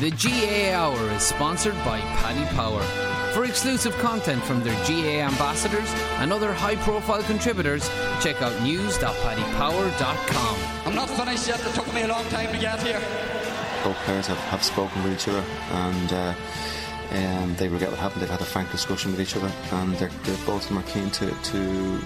The GAA Hour is sponsored by Paddy Power. For exclusive content from their GAA ambassadors and other high profile contributors, check out news.paddypower.com. I'm not finished yet. It took me a long time to get here. both players have, have spoken with each other and uh, um, they regret what happened. They've had a frank discussion with each other and they're, they're both of them are keen to, to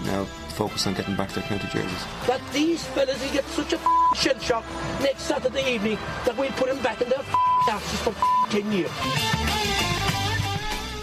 now focus on getting back their county jerseys. that these fellas will get such a f***ing shell shock next Saturday evening that we'll put them back in their asses for f***ing 10 years.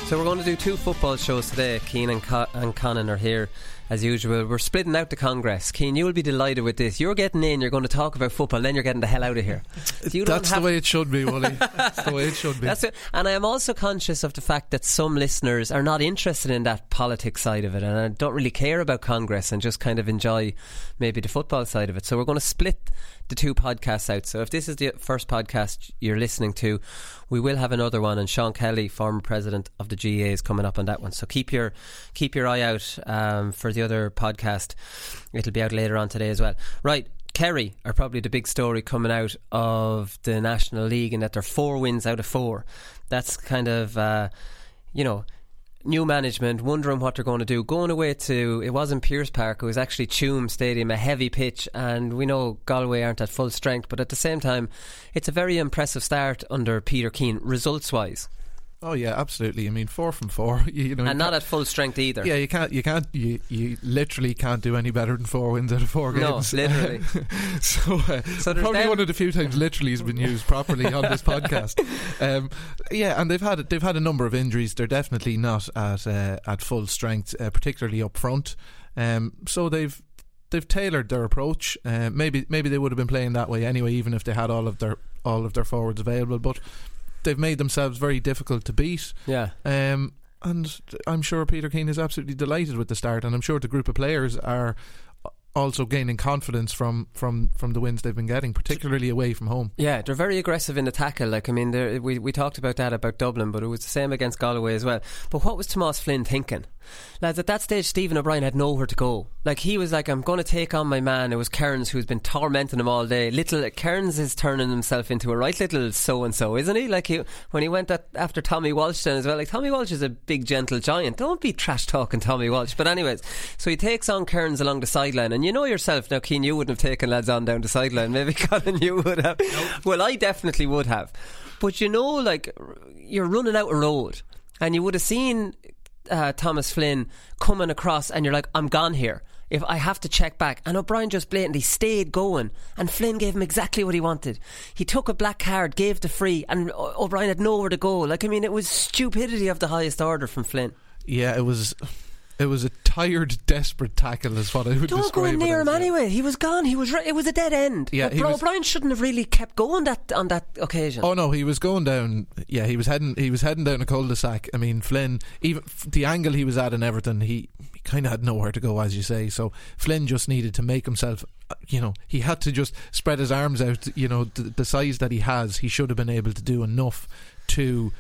So we're going to do two football shows today. Cian and, Co- and Conan are here as usual. We're splitting out the Congress. Cian, you will be delighted with this. You're getting in, you're going to talk about football, and then you're getting the hell out of here. Don't That's the way it should be, Wooly. That's the way it should be. That's it. And I am also conscious of the fact that some listeners are not interested in that politics side of it and I don't really care about Congress and just kind of enjoy maybe the football side of it. So we're going to split the two podcasts out. So if this is the first podcast you're listening to, we will have another one and Sean Kelly, former president of the GAA, is coming up on that one. So keep your keep your eye out um, for the other podcast. It'll be out later on today as well. Right. Kerry are probably the big story coming out of the National League and that they're four wins out of four. That's kind of, uh, you know, new management wondering what they're going to do. Going away to, it wasn't Pearse Park, it was actually Tuam Stadium, a heavy pitch, and we know Galway aren't at full strength, but at the same time, it's a very impressive start under Peter Keane, results wise. Oh yeah, absolutely. I mean, four from four. You, you know, And not at full strength either. Yeah, you can't. You can't. You, you literally can't do any better than four wins out of four games. No, literally. so, uh, So probably them- one of the few times literally has been used properly on this podcast. Um, yeah, and they've had they've had a number of injuries. They're definitely not at uh, at full strength, uh, particularly up front. Um, so they've they've tailored their approach. Uh, maybe maybe they would have been playing that way anyway, even if they had all of their all of their forwards available. But they've made themselves very difficult to beat. Yeah. Um, and I'm sure Peter Keane is absolutely delighted with the start, and I'm sure the group of players are also gaining confidence from from from the wins they've been getting, particularly away from home. Yeah, they're very aggressive in the tackle. Like I mean, we we talked about that about Dublin, but it was the same against Galway as well. But what was Tomas Flynn thinking? Lads, at that stage, Stephen O'Brien had nowhere to go. Like he was like, "I'm going to take on my man." It was Kearns who's been tormenting him all day. Little Kearns is turning himself into a right little so and so, isn't he? Like he, when he went at, after Tommy Walsh then as well. Like Tommy Walsh is a big gentle giant. Don't be trash talking Tommy Walsh. But anyways, so he takes on Kearns along the sideline, and you know yourself now, Cian. You wouldn't have taken lads on down the sideline. Maybe Colin, you would have. Well, I definitely would have. But you know, like you're running out a road, and you would have seen uh, Thomas Flynn coming across, and you're like, I'm gone here. If I have to check back, and O'Brien just blatantly stayed going, and Flynn gave him exactly what he wanted. He took a black card, gave the free, and O'Brien had nowhere to go. Like, I mean, it was stupidity of the highest order from Flynn. Yeah, it was. It was a tired, desperate tackle, is what I would Don't go near him anyway. He was gone. He was. Re- it was a dead end. Yeah, Bro- was- O'Brien shouldn't have really kept going that on that occasion. Oh no, he was going down. Yeah, he was heading. He was heading down a cul-de-sac. I mean, Flynn. Even the angle he was at in Everton, he, he kind of had nowhere to go, as you say. So Flynn just needed to make himself. uh, You know, he had to just spread his arms out. You know, the, the size that he has, he should have been able to do enough to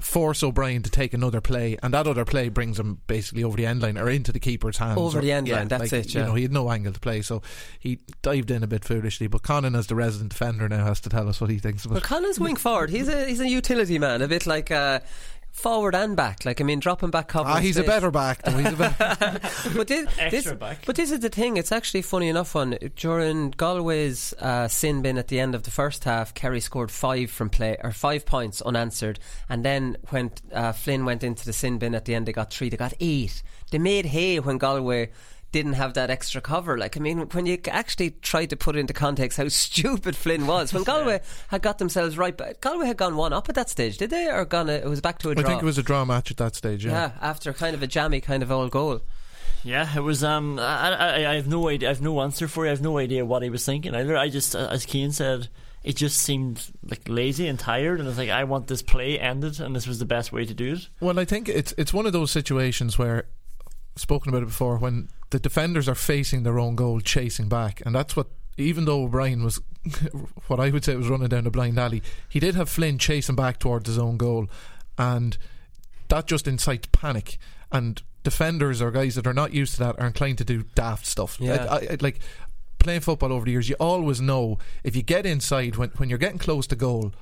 force O'Brien to take another play, and that other play brings him basically over the end line or into the keeper's hands. Over Or- the end yeah, line, that's like, it, You know, he had no angle to play, so he dived in a bit foolishly. But Conan, as the resident defender, now has to tell us what he thinks of But it. Collins wing forward. He's a he's a utility man, a bit like uh, forward and back. Like I mean, dropping back. Ah, he's a better back. Though. He's a better. but this, this, back. but this is the thing. It's actually funny enough. One during Galway's uh, sin bin at the end of the first half, Kerry scored five from play or five points unanswered, and then when uh, Flynn went into the sin bin at the end, they got three. They got eight. They made hay when Galway. Didn't have that extra cover. Like, I mean, when you actually tried to put into context how stupid Flynn was, when Galway had got themselves right, but Galway had gone one up at that stage, did they? Or gone, a, it was back to a I draw? I think it was a draw match at that stage. Yeah. yeah, after kind of a jammy kind of old goal. Yeah, it was. Um, I, I, I have no idea. I have no answer for you. I have no idea what he was thinking either. I just, uh, as Cian said, it just seemed like lazy and tired, and it's like I want this play ended, and this was the best way to do it. Well, I think it's it's one of those situations where spoken about it before when the defenders are facing their own goal, chasing back, and that's what. Even though O'Brien was what I would say was running down a blind alley, he did have Flynn chasing back towards his own goal, and that just incites panic. And defenders or guys that are not used to that are inclined to do daft stuff. Yeah. I, I, like playing football over the years, you always know if you get inside when when you're getting close to goal.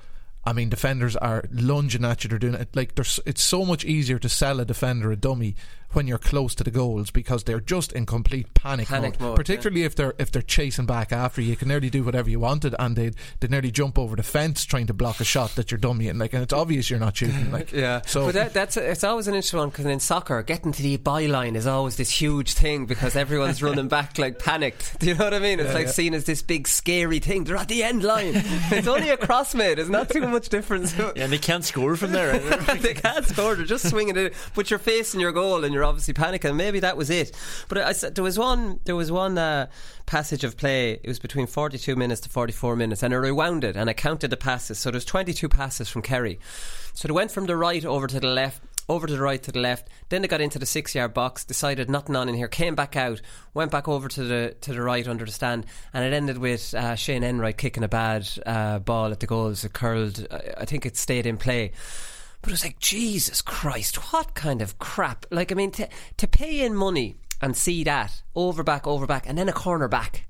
I mean, defenders are lunging at you. They're doing it like there's. It's so much easier to sell a defender a dummy when you're close to the goals because they're just in complete panic, Panic mode, Particularly if they're if they're chasing back after you, you can nearly do whatever you wanted, and they they nearly jump over the fence trying to block a shot that you're dummying. Like, and it's obvious you're not shooting. Like, Yeah. So but that, that's it's always an interesting one because in soccer, getting to the byline is always this huge thing because everyone's running back like panicked. Do you know what I mean? It's Yeah, like yeah. seen as this big scary thing. They're at the end line. it's only a cross made. It's not too much difference. Yeah, and they can't score from there. Eh? they can't score. They're just swinging it. But you're facing your goal, and you're obviously panicking. Maybe that was it. But I, said there was one. There was one uh, passage of play. It was between 42 minutes to 44 minutes, and I rewound it and I counted the passes. So there's 22 passes from Kerry. So they went from the right over to the left. Over to the right to the left. Then they got into the six-yard box. Decided nothing on in here. Came back out. Went back over to the to the right under the stand, and it ended with uh, Shane Enright kicking a bad uh, ball at the goals. It curled. I, I think it stayed in play. But it was like, Jesus Christ, what kind of crap? Like, I mean, to, to pay in money and see that over back, over back, and then a corner back.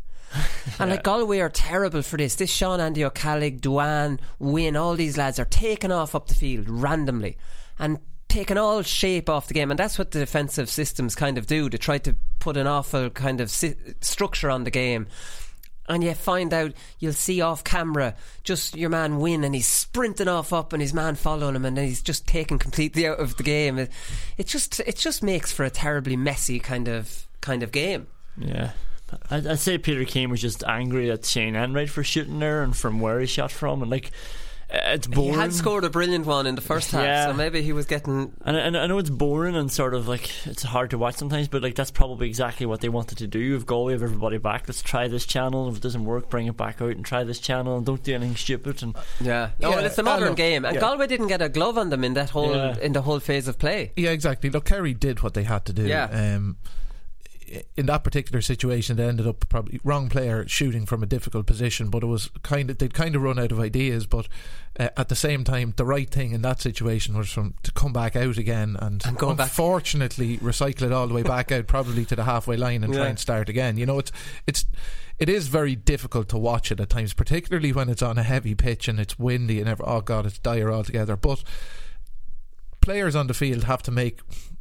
And like Galway are terrible for this. This Sean Andy O'Callig, Duane, Wynn, all these lads are taken off up the field randomly and taking all shape off the game. And that's what the defensive systems kind of do. They try to put an awful kind of si- structure on the game and you find out you'll see off camera just your man win and he's sprinting off up and his man following him and he's just taken completely out of the game it, it just it just makes for a terribly messy kind of kind of game Yeah. I'd, I'd say Peter Keane was just angry at Shane Enright for shooting there and from where he shot from. And, like, it's boring. he had scored a brilliant one in the first half Yeah. so maybe he was getting And I, and I know it's boring and sort of like it's hard to watch sometimes, but like that's probably exactly what they wanted to do. If Galway have everybody back, let's try this channel. If it doesn't work, bring it back out and try this channel and don't do anything stupid. And yeah, oh, well, it's a I modern game and Yeah. Galway didn't get a glove on them in that whole Yeah. in the whole phase of play Yeah, exactly. Look, Kerry did what they had to do. Yeah. Um, in that particular situation, they ended up probably wrong player shooting from a difficult position, but it was kind of they'd kind of run out of ideas. But uh, at the same time, the right thing in that situation was from to come back out again and, And go back. unfortunately recycle it all the way back out, probably to the halfway line and try and start again. You know, it's it's. It is very difficult to watch it at times, particularly when it's on a heavy pitch and it's windy and ever. Oh God, it's dire altogether. But players on the field have to make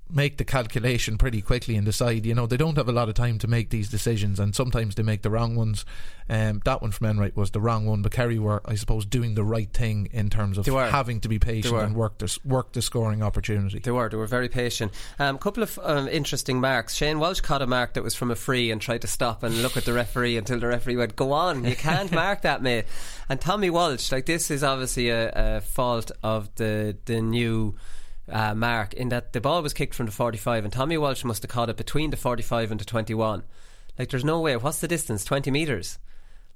make the calculation pretty quickly and decide. You know, they don't have a lot of time to make these decisions, and sometimes they make the wrong ones. Um, that one from Enright was the wrong one, but Kerry were, I suppose, doing the right thing in terms of having to be patient and work the work the scoring opportunity. They were. They were very patient. A um, couple of um, interesting marks. Shane Walsh caught a mark that was from a free and tried to stop and look at the referee until the referee went, "Go on, you can't mark that, mate." And Tommy Walsh, like this, is obviously a, a fault of the the new uh, mark in that the ball was kicked from the 45 and Tommy Walsh must have caught it between the 45 and the 21. Like, there's no way. What's the distance? 20 metres?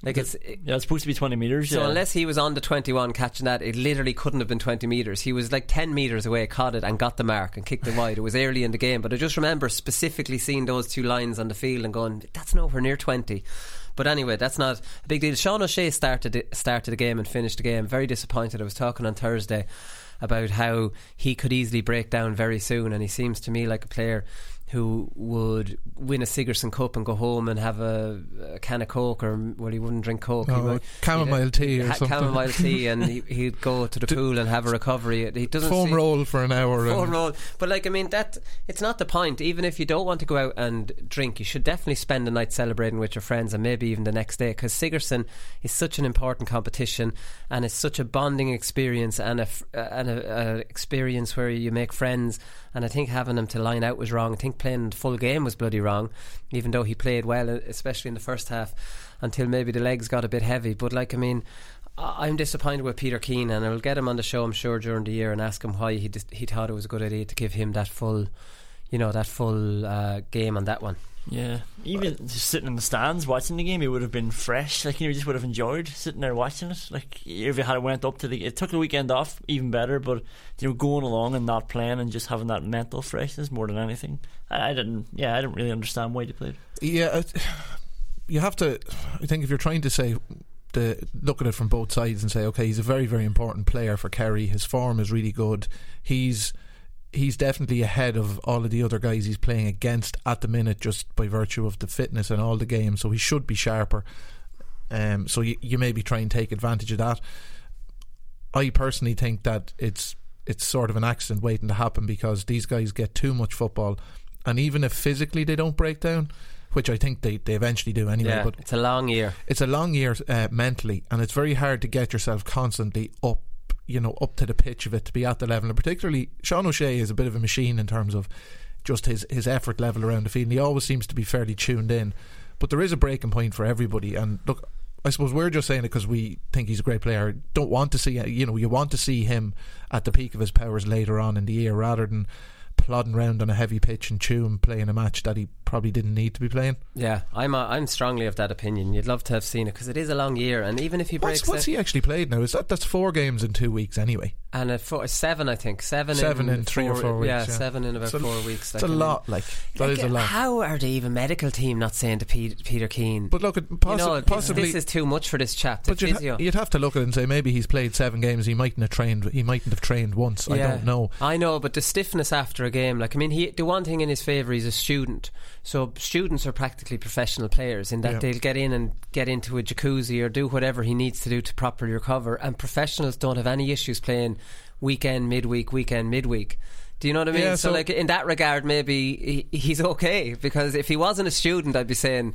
Like it's yeah, it's supposed to be twenty meters. So yeah. unless he was on the twenty-one catching that, it literally couldn't have been twenty meters. He was like ten meters away, caught it, and got the mark and kicked it wide. It was early in the game, but I just remember specifically seeing those two lines on the field and going, "That's nowhere near 20. But anyway, that's not a big deal. Sean O'Shea started started the game and finished the game. Very disappointed. I was talking on Thursday about how he could easily break down very soon, and he seems to me like a player who would win a Sigerson Cup and go home and have a, a can of Coke, or well, he wouldn't drink Coke. Oh, would, chamomile tea or ha- something. Chamomile tea, and he, would go to the pool and have a recovery. He doesn't foam see, roll for an hour. Foam roll, but like I mean, that it's not the point. Even if you don't want to go out and drink, you should definitely spend the night celebrating with your friends, and maybe even the next day. Because Sigerson is such an important competition, and it's such a bonding experience, and a uh, and a, a experience where you make friends. And I think having them to line out was wrong. I think playing the full game was bloody wrong, even though he played well, especially in the first half, until maybe the legs got a bit heavy. But like I mean. I'm disappointed with Peter Keane, and I'll get him on the show, I'm sure, during the year, and ask him why he he thought it was a good idea to give him that full, you know, that full uh, game on that one. Yeah, even just sitting in the stands watching the game, it would have been fresh. Like you know, just would have enjoyed sitting there watching it. Like if you had went up to the, it took the weekend off even better. But you know, going along and not playing and just having that mental freshness more than anything. I, I didn't. Yeah, I didn't really understand why they played. Yeah, you have to. I think if you're trying to say the look at it from both sides and say, okay, he's a very very important player for Kerry. His form is really good. He's he's definitely ahead of all of the other guys he's playing against at the minute, just by virtue of the fitness and all the games. So he should be sharper. Um, so you, you maybe try and take advantage of that. I personally think that it's it's sort of an accident waiting to happen because these guys get too much football, and even if physically they don't break down, which I think they, they eventually do anyway. Yeah, but it's a long year. It's a long year uh, mentally, and it's very hard to get yourself constantly up you know, up to the pitch of it to be at the level. And particularly, Sean O'Shea is a bit of a machine in terms of just his, his effort level around the field. And he always seems to be fairly tuned in. But there is a breaking point for everybody. And look, I suppose we're just saying it because we think he's a great player. Don't want to see, you know, you want to see him at the peak of his powers later on in the year rather than plodding around on a heavy pitch and chewing playing a match that he probably didn't need to be playing. Yeah, I'm a, I'm strongly of that opinion. You'd love to have seen it because it is a long year, and even if he breaks, what's, what's he actually played now? Is that that's four games in two weeks anyway? And a four, seven, I think seven, seven in, in three four, or four weeks. Yeah, yeah. seven in about it's four weeks. It's like, a lot. Like that like, is a lot. How are the even medical team not saying to Peter, Peter Keane? But look, at possi- you know, possibly this, this, is too much for this chap. But you'd, ha- you'd, have to look at it and say maybe he's played seven games. He mightn't have trained. He mightn't have trained once. Yeah, I don't know. I know, but the stiffness after game, like I mean, he the one thing in his favour, he's a student. So students are practically professional players in that Yeah. they'll get in and get into a jacuzzi or do whatever he needs to do to properly recover. And professionals don't have any issues playing weekend, midweek, weekend, midweek. Do you know what I mean? Yeah, so, so- like in that regard, maybe he, he's okay because if he wasn't a student, I'd be saying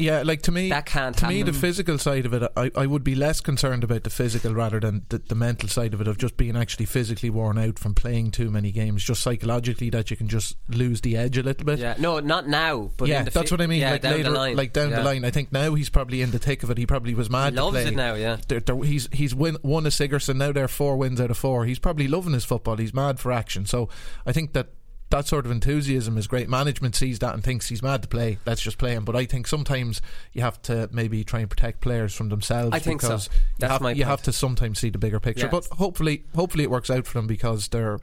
Yeah, like to me, that can't to me, the physical side of it, I, I would be less concerned about the physical rather than the, the mental side of it, of just being actually physically worn out from playing too many games, just psychologically that you can just lose the edge a little bit. yeah, no, not now, but yeah, that's fi- what I mean. Yeah, like down later, the line, like down Yeah. the line. I think now he's probably in the thick of it. He probably was mad. Loves to play. it now, yeah. There- there- he's he's win, won a Sigerson. Now they're four wins out of four. He's probably loving his football. He's mad for action. So I think that that sort of enthusiasm is great. Management sees that and thinks he's mad to play. Let's just play him. But I think sometimes you have to maybe try and protect players from themselves. I think so. because That's you, have, my you point. have to sometimes see the bigger picture. Yeah. But hopefully, hopefully it works out for them because they're.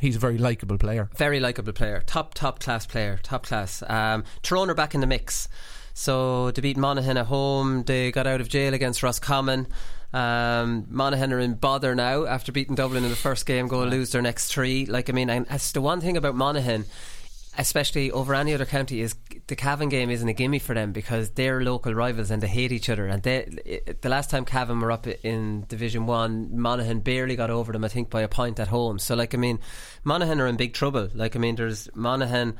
He's a very likable player. very likable player, top top class player, top class. Um, Tyrone are back in the mix. So to beat Monaghan at home. They got out of jail against Roscommon. Um, Monaghan are in bother now after beating Dublin in the first game. going to lose their next three. Like I mean, and that's the one thing about Monaghan, especially over any other county, is the Cavan game isn't a gimme for them because they're local rivals and they hate each other. And they, the last time Cavan were up in Division One, Monaghan barely got over them. I think by a point at home. So like I mean, Monaghan are in big trouble. Like I mean, there's Monaghan.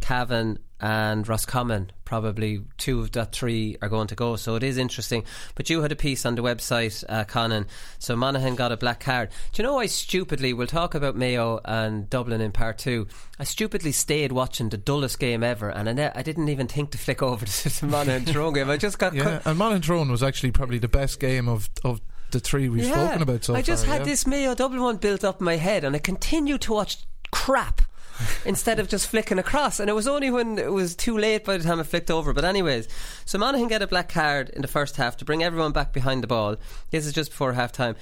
Cavan and Roscommon probably two of the three are going to go so it is interesting but you had a piece on the website uh, Conan so Monaghan got a black card do you know I stupidly we'll talk about Mayo and Dublin in part two I stupidly stayed watching the dullest game ever and I, ne- I didn't even think to flick over to the Monaghan Tyrone game I just got Yeah, and Monaghan Tyrone was actually probably the best game of of the three we've spoken about so I just far, had yeah. this Mayo Dublin one built up in my head, and I continued to watch crap. Instead of just flicking across, and it was only when it was too late by the time it flicked over. But anyways, so Monaghan get a black card in the first half to bring everyone back behind the ball. This is just before half time.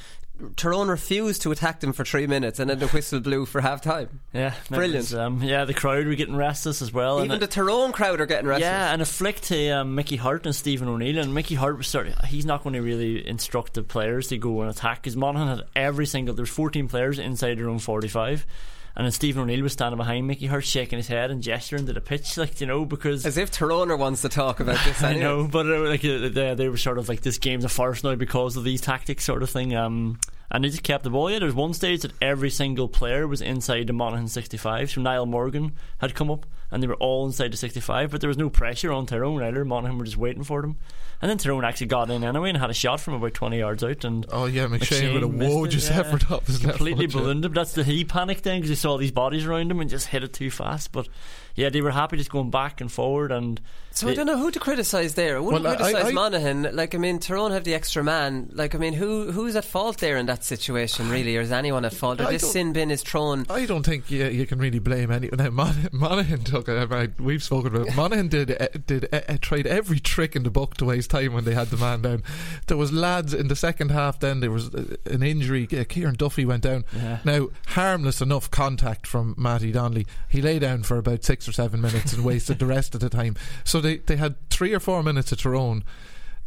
Tyrone refused to attack them for three minutes, and then the whistle blew for half time. Yeah, Brilliant. was, um, yeah, the crowd were getting restless as well. and Even the Tyrone crowd are getting restless. Yeah, and a flick to um, Mickey Harte and Stephen O'Neill. And Mickey Harte was sort he's not going to really instruct the players to go and attack because Monaghan had every single, there's 14 players inside their own 45. And then Stephen O'Neill was standing behind Mickey Harte, shaking his head and gesturing to the pitch, like, you know, because. As if Tyrone wants to talk about this. I anyway. know, but uh, like uh, they, they were sort of like this game's a farce now because of these tactics, sort of thing. Um, and they just kept the ball. Yeah, there was one stage that every single player was inside the Monaghan 65. So Niall Morgan had come up, and they were all inside the 65, but there was no pressure on Tyrone either. Monaghan were just waiting for them. And then Tyrone actually got in anyway and had a shot from about 20 yards out. And Oh yeah, McShane, with a missed it, wogeous yeah. effort left completely ballooned him. That's the he panicked then because he saw these bodies around him and just hit it too fast. But yeah, they were happy just going back and forward and. So I don't know who to criticise there. I wouldn't Well, I- criticise I- Monaghan. Like I mean, Tyrone have the extra man. Like I mean, who who's at fault there in that situation? Really, or is anyone at fault? Or this sin bin is thrown. I don't think you, you can really blame any. Now, Mon- Monaghan took it. I- We've spoken about it. Monaghan did uh, did uh, uh, tried every trick in the book to waste time when they had the man down. There was lads in the second half. Then there was uh, an injury. Uh, Kieran Duffy went down. Yeah. Now harmless enough contact from Matty Donnelly. He lay down for about six or seven minutes and wasted the rest of the time. So they they had three or four minutes of Tyrone.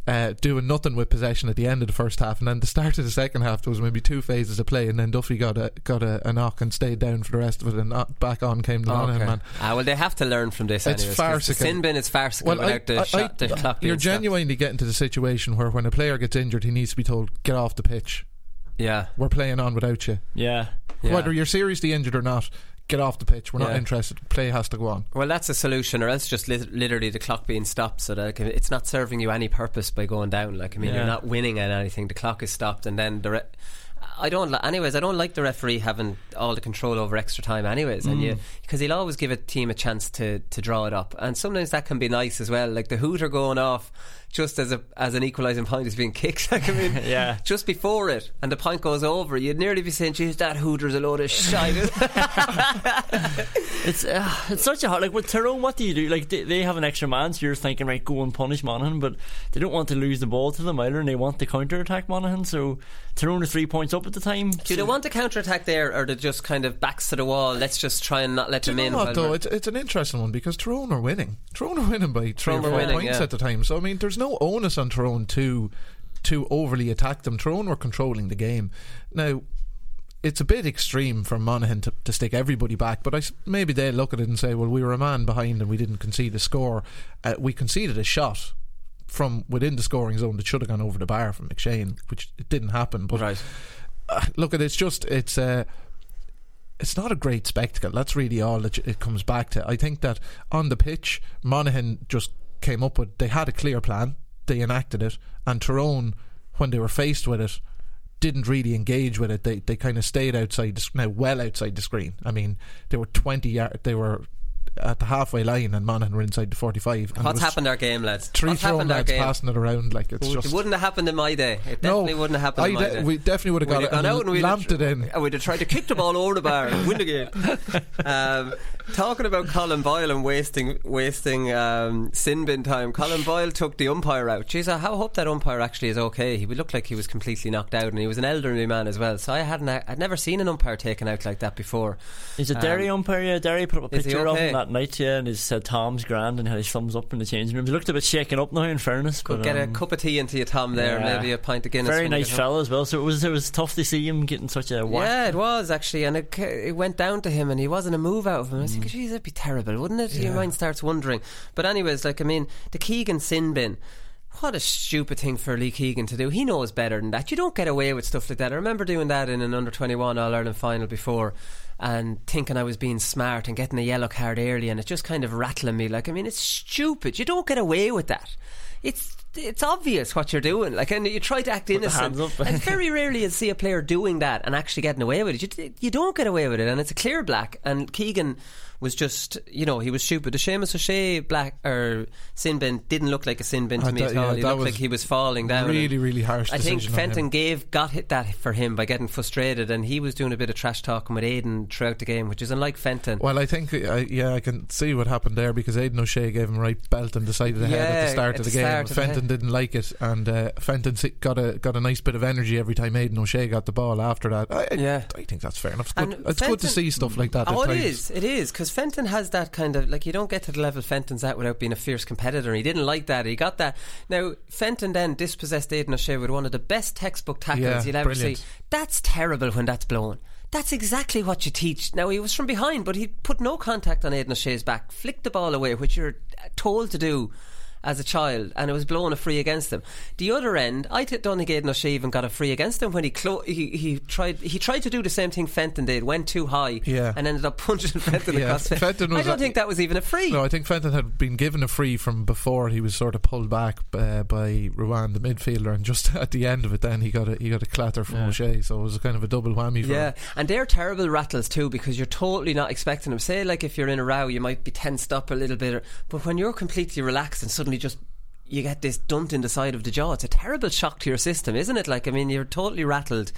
Uh, doing nothing with possession at the end of the first half, and then the start of the second half there was maybe two phases of play, and then Duffy got a got a, a knock and stayed down for the rest of it, and not, back on came the Monaghan man. Ah, well, they have to learn from this. It's anyways, 'cause farcical. The sin bin is farcical without the, shot, the clock you're being stopped. genuinely getting to the situation where when a player gets injured, he needs to be told, "Get off the pitch. Yeah, We're playing on without you. Yeah. Yeah. Whether you're seriously injured or not, get off the pitch. We're not interested. Play has to go on." Well, that's a solution, or else just lit- literally the clock being stopped, so that like, it's not serving you any purpose by going down. Like, I mean, Yeah. you're not winning at anything. The clock is stopped, and then the. Re- I don't. li- Anyways, I don't like the referee having all the control over extra time. Anyways, and Mm. you because he'll always give a team a chance to to draw it up, and sometimes that can be nice as well. Like the hooter going off just as a as an equalising point is being kicked. Like I mean, Yeah. just before it, and the point goes over, you'd nearly be saying, "Geez, that hooter's a load of shite." It's uh, it's such a hard like with Tyrone. What do you do? Like they, they have an extra man, so you're thinking right, go and punish Monaghan, but they don't want to lose the ball to them either, and they want to counter attack Monaghan. So Tyrone are three points up at the time. Do they want to counter attack there, or they just kind of backs to the wall? Let's just try and not let Do them you in. know what though? It's, it's an interesting one because Tyrone are winning. Tyrone are winning by three Tyrone or four winning, points yeah. at the time. So I mean, there's no onus on Tyrone to to overly attack them. Tyrone were controlling the game. Now. It's a bit extreme for Monaghan to, to stick everybody back, but I maybe they look at it and say, "Well, we were a man behind and we didn't concede a score. Uh, we conceded a shot from within the scoring zone that should have gone over the bar from McShane, which it didn't happen. But Right. uh, look at it's just it's uh, it's not a great spectacle. That's really all that it comes back to. I think that on the pitch, Monaghan just came up with they had a clear plan, they enacted it, and Tyrone, when they were faced with it, didn't really engage with it. They they kind of stayed outside the, now well outside the screen. I mean, they were twenty yard. They were at the halfway line, and Monaghan were inside the forty-five. and What's was happened our game, lads? Three What's thrown happened our game? passing it around like it's It just. wouldn't have happened in my day. It No, definitely wouldn't have happened I in my de- day. we definitely would have We'd got have it gone and out and we'd lamped have, it in. and we'd have tried to kick the ball over the bar and win the game. Um, talking about Colm Boyle and wasting wasting um, sin bin time, Colm Boyle took the umpire out. Jeez, I hope that umpire actually is okay. He would look like he was completely knocked out, and he was an elderly man as well. So I hadn't, I'd never seen an umpire taken out like that before. He's a Um, Derry umpire. Yeah, Derry put up a is he picture of him that night. Yeah, and he said Tom's grand and had his thumbs up in the changing rooms. He looked a bit shaken up now. In fairness, Could but, get a um, cup of tea into you, Tom. There, yeah. maybe a pint of Guinness. Very nice fella as well. So it was it was tough to see him getting such a whack. Yeah, it was actually, and it, it went down to him, and he wasn't a move out of him. I was thinking, geez, that'd be terrible, wouldn't it? Your mind starts wondering. But anyways, like I mean, the Keegan sin bin. What a stupid thing for Lee Keegan to do. He knows better than that. You don't get away with stuff like that. I remember doing that in an under 21 All Ireland final before and thinking I was being smart and getting a yellow card early and it just kind of rattling me. Like, I mean, it's stupid. You don't get away with that. It's it's obvious what you're doing. Like, and you try to act the innocent. and very rarely you see a player doing that and actually getting away with it. You, you don't get away with it, and it's a clear black. And Keegan was just, you know, he was stupid. The Seamus O'Shea black or sin bin didn't look like a sin bin to Uh, me at all. yeah, he looked like he was falling down. really, really harsh I think Fenton gave got hit that for him by getting frustrated, and he was doing a bit of trash talking with Aidan throughout the game, which is unlike Fenton. Well, I think, uh, yeah, I can see what happened there because Aidan O'Shea gave him a right belt and decided to head at the start at of the the game. of the Fenton head. didn't like it, and uh, Fenton got a got a nice bit of energy every time Aidan O'Shea got the ball after that. I, I- Yeah. I think that's fair enough. It's good, it's good to see stuff like that. Oh, it is. It is because Fenton has that kind of like you don't get to the level Fenton's at without being a fierce competitor. He didn't like that. He got that. Now Fenton then dispossessed Aidan O'Shea with one of the best textbook tackles Yeah, you'll ever brilliant. see. That's terrible when that's blown. That's exactly what you teach. Now he was from behind, but he put no contact on Aidan O'Shea's back, flicked the ball away, which you're told to do as a child, and it was blown a free against him. The other end, I don't think Aidan O'Shea even got a free against him when he, clo- he he tried he tried to do the same thing Fenton did, went too high, Yeah. and ended up punching Fenton Yeah, across. the Fenton I don't a- think that was even a free. No, I think Fenton had been given a free from before he was sort of pulled back uh, by Ruane, the midfielder, and just at the end of it, then he got a he got a clatter from Yeah. O'Shea, so it was a kind of a double whammy. For Yeah, him. and they're terrible rattles too because you're totally not expecting them. Say, like if you're in a row, you might be tensed up a little bit, or- but when you're completely relaxed and suddenly just you get this dunt in the side of the jaw, it's a terrible shock to your system, isn't it? Like, I mean, you're totally rattled.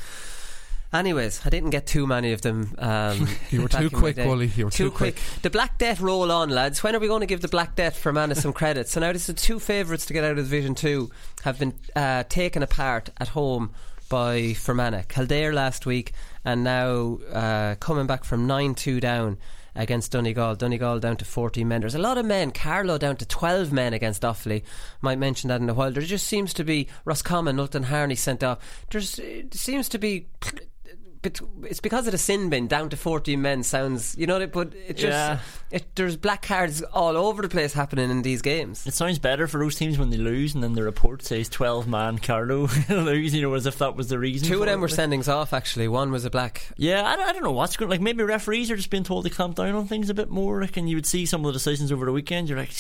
Anyways, I didn't get too many of them. Um, You were too quick. Wooly. You were too, too quick. The Black Death roll on, lads. When are we going to give the Black Death Fermanagh some credit? So now this is the two favourites to get out of Division Two have been uh, taken apart at home by Fermanagh. Kildare last week, and now uh, coming back from nine two down against Donegal. Donegal down to 14 men. There's a lot of men. Carlow down to 12 men against Offaly. Might mention that in a while. There just seems to be Roscommon, Nulton Harney sent off. There's it seems to be. But it's because of the sin bin down to 14 men sounds you know but it just Yeah. it, there's black cards all over the place happening in these games It sounds better for those teams when they lose, and then the report says twelve man Carlow lose. You know, as if that was the reason. two of them it. were sendings off actually one was a black Yeah, I don't, I don't know what's going. Like maybe referees are just being told to clamp down on things a bit more. Like, and you would see some of the decisions over the weekend. You're like,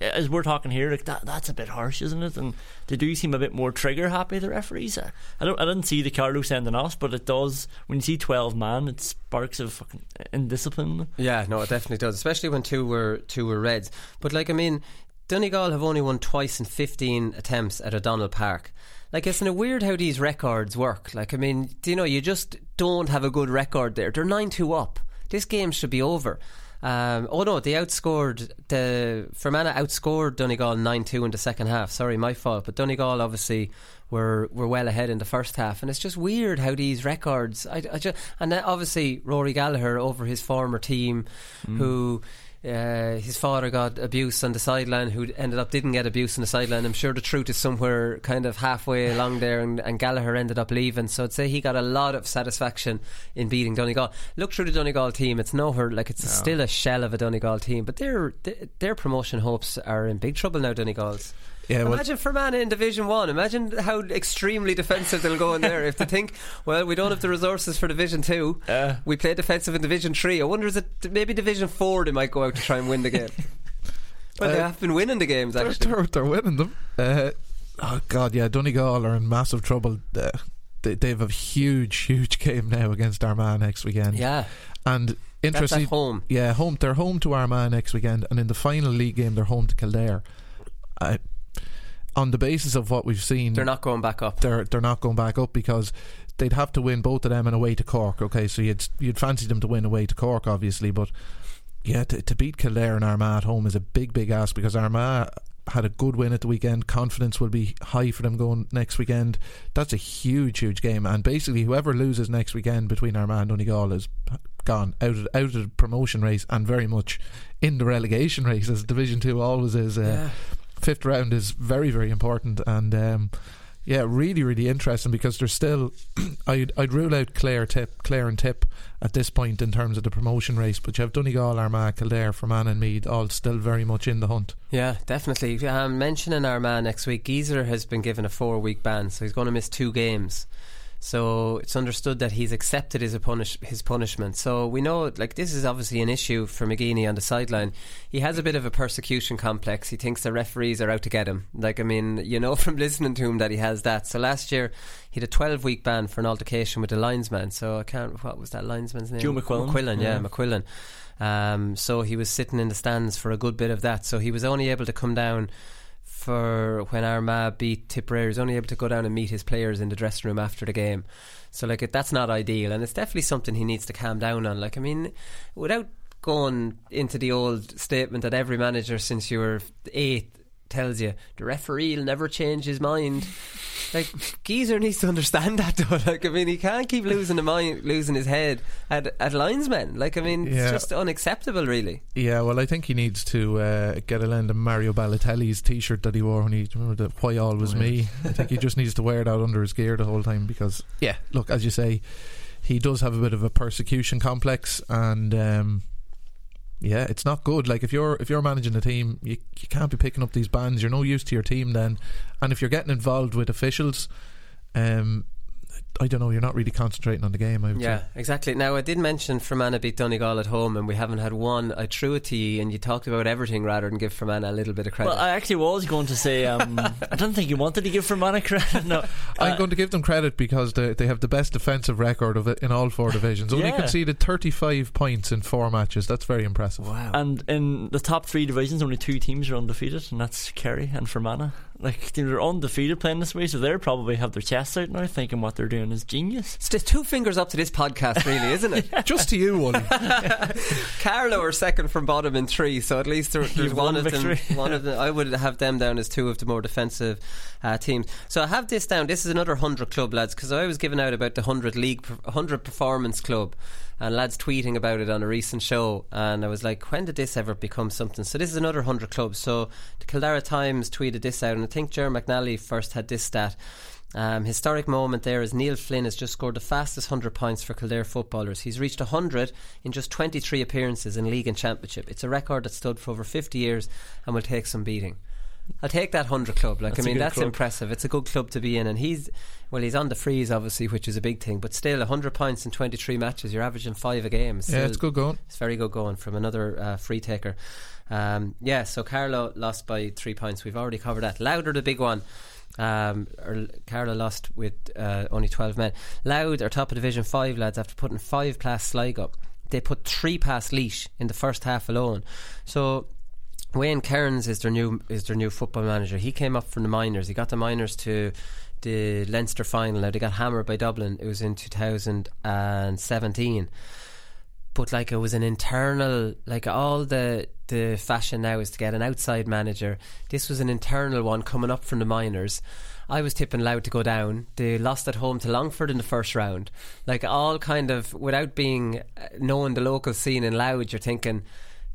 as we're talking here, like that that's a bit harsh, isn't it? And they do seem a bit more trigger happy. The referees. I don't. I didn't see the Carlow sending off, but it does when you see twelve man. It sparks of fucking indiscipline. Yeah, no, it definitely does, especially when two were two were reds. But like, I mean, Donegal have only won twice in fifteen attempts at O'Donnell Park. Like, isn't it weird how these records work? Like, I mean, you know, you just don't have a good record there. They're nine two up. This game should be over. Um, oh no, they outscored the Fermanagh outscored Donegal nine two in the second half. Sorry, my fault. But Donegal obviously were were well ahead in the first half, and it's just weird how these records. I, I just and obviously Rory Gallagher over his former team, who. Uh, his father got abuse on the sideline, who ended up didn't get abuse on the sideline. I'm sure the truth is somewhere kind of halfway along there, and, and Gallagher ended up leaving. So I'd say he got a lot of satisfaction in beating Donegal. Look through the Donegal team; it's nowhere like it's still a shell of a Donegal team, but their- their promotion hopes are in big trouble now. Donegal's. Yeah, well- Imagine Fermanagh in Division One. Imagine how extremely defensive they'll go in there if they think, well, we don't have the resources for Division Two. Uh. we play defensive in Division Three. I wonder is it maybe Division Four they might go out to try and win the game. well, they Uh, have been winning the games actually. they're, they're winning them. Uh, oh God, yeah, Donegal are in massive trouble. Uh, they, they have a huge, huge game now against Armagh next weekend. Yeah, and interesting. home. Yeah, home. They're home to Armagh next weekend, and in the final league game, they're home to Kildare. I, on the basis of what we've seen, They're not going back up. they're they're not going back up because they'd have to win both of them and away to Cork. Okay, so you'd you'd fancy them to win away to Cork, obviously, but yeah, to, to beat Kildare and Armagh at home is a big, big ask because Armagh had a good win at the weekend. Confidence will be high for them going next weekend. That's a huge, huge game, and basically whoever loses next weekend between Armagh and Donegal is gone out of out of the promotion race and very much in the relegation race as Division Two always is. Uh, Yeah. Fifth round is very, very important, and um, yeah, really, really interesting because there's still. I'd, I'd rule out Clare, Tip, Clare and Tip at this point in terms of the promotion race, but you have Donegal, Armagh, Kildare, Fermanagh, and Meath all still very much in the hunt. Yeah, definitely. Um, mentioning man next week, Geezer has been given a four week ban, so he's going to miss two games. So it's understood that he's accepted his punish his punishment. So we know, like this is obviously an issue for McGeeney on the sideline. He has a bit of a persecution complex. He thinks the referees are out to get him. Like I mean, you know from listening to him that he has that. So last year he had a 12 week ban for an altercation with a linesman. So I can't. What was that linesman's name? Joe McQuillan. McQuillan, yeah, Yeah. McQuillan. Um, so he was sitting in the stands for a good bit of that. So he was only able to come down for when Armagh beat Tipperary. He only able to go down and meet his players in the dressing room after the game. So like that's not ideal, and it's definitely something he needs to calm down on. Like I mean, without going into the old statement that every manager since you were eight tells you the referee will never change his mind. Like Geezer needs to understand that though. Like I mean, he can't keep losing the mind, losing his head at at linesmen. Like I mean, Yeah. it's just unacceptable, really. Yeah, well, I think he needs to uh, get a lend of Mario Balotelli's T-shirt that he wore when he remember that "Why Always Me." I think he just needs to wear that under his gear the whole time because, yeah, look, as you say, he does have a bit of a persecution complex, and um, yeah, it's not good. Like if you're if you're managing a team, you you can't be picking up these bans. You're no use to your team then, and if you're getting involved with officials, um, I don't know, you're not really concentrating on the game. I would Yeah, say. exactly. Now, I did mention Fermanagh beat Donegal at home, and we haven't had one. I threw it to you, and you talked about everything rather than give Fermanagh a little bit of credit. Well, I actually was going to say, um, I don't think you wanted to give Fermanagh credit. No, I'm Uh, going to give them credit because they, they have the best defensive record of it in all four divisions. Only Yeah. conceded 35 points in four matches. That's very impressive. wow. And in the top three divisions, only two teams are undefeated, and that's Kerry and Fermanagh. Like they're undefeated playing this way, so they probably have their chests out now, thinking what they're doing is genius. it's just two fingers up to this podcast, really, isn't it? Just to you, Wooly. Carlow are second from bottom in three, so at least there, there's one one of victory. them. One of them. I would have them down as two of the more defensive uh, teams. So I have this down. This is another hundred club, lads, because I was giving out about the hundred league, hundred performance club, and lads tweeting about it on a recent show, and I was like, when did this ever become something? So this is another hundred club. So the Kildare Times tweeted this out, and I think Ger McNally first had this stat. Um, historic moment there is Neil Flynn has just scored the fastest 100 points for Kildare footballers. He's reached 100 in just 23 appearances in league and championship. It's a record that stood for over 50 years and will take some beating. I'll take that 100 club. Like That's I mean, that's club. impressive. It's a good club to be in, and he's well, he's on the frees obviously, which is a big thing. But still, 100 points in 23 matches. You're averaging five a game. yeah, it's good going. it's very good going from another uh, free taker. Um, yeah, so Carlow lost by three points. We've already covered that. Louder, the big one. Um, Carlow lost with uh, only 12 men. Louth are top of Division 5 lads after putting five past Sligo. They put three past Laois in the first half alone. So Wayne Kierans is their new is their new football manager. He came up from the minors. He got the minors to the Leinster final. Now they got hammered by Dublin. It was in 2017 but like it was an internal like all the the fashion now is to get an outside manager. This was an internal one coming up from the minors. I was tipping Louth to go down. They lost at home to Longford in the first round. Like all kind of without being uh, knowing the local scene in Louth you're thinking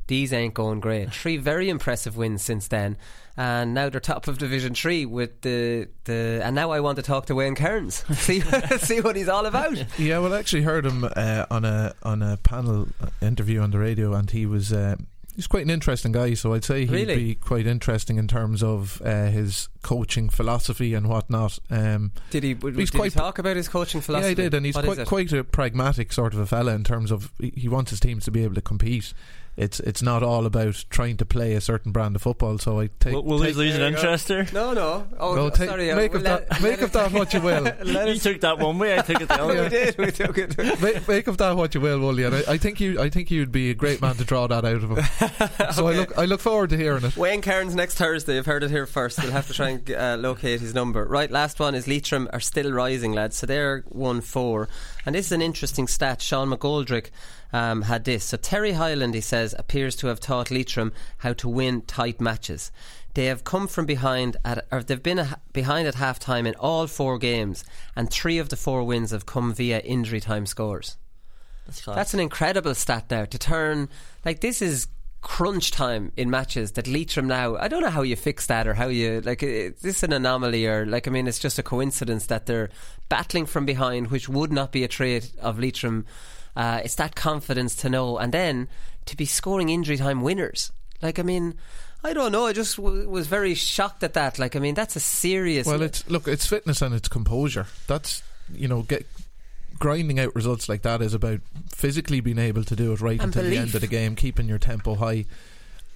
these ain't going great. Three very impressive wins since then and now they're top of division 3 with the the and now I want to talk to Wayne Kierans see see what he's all about Yeah, well, I actually heard him uh, on a on a panel interview on the radio, and he was uh, he's quite an interesting guy. So I'd say he'd Really? be quite interesting in terms of uh, his coaching philosophy and whatnot. Um, Did he? Did He's he quite- talk about his coaching philosophy? Yeah, he did, and he's What quite quite a pragmatic sort of a fella in terms of he he wants his teams to be able to compete. It's it's not all about trying to play a certain brand of football. So I take, Will, will take we lose an there you go. interest there? No, no. Oh, no, take- sorry. make we'll of that let- make of that what you will. Let you took that one way, I took it the other we way. did. We took it. make, make of that what you will, Wooly. And I, I think you I think you'd be a great man to draw that out of him. So I look I look forward to hearing it. Wayne Kierans next Thursday. I've heard it here first. We'll have to try and uh, locate his number. Right, last one is Leitrim are still rising, lads. So they're one four, and this is an interesting stat. Sean McGoldrick um, had this. So Terry Hyland, he says, appears to have taught Leitrim how to win tight matches. They have come from behind at, or they've been a, behind at half time in all four games, and three of the four wins have come via injury time scores. That's. That's an incredible stat now to turn like this is crunch time in matches that Leitrim now I don't know how you fix that or how you like is this an anomaly or like I mean it's just a coincidence that they're battling from behind which would not be a trait of Leitrim uh, it's that confidence to know. And then to be scoring injury time winners. Like I mean I don't know. I just w- was very shocked at that. Like I mean that's a serious Well, it's look, it's fitness and it's composure. That's you know, get grinding out results like that is about physically being able to do it right And until the end of the game, keeping your tempo high,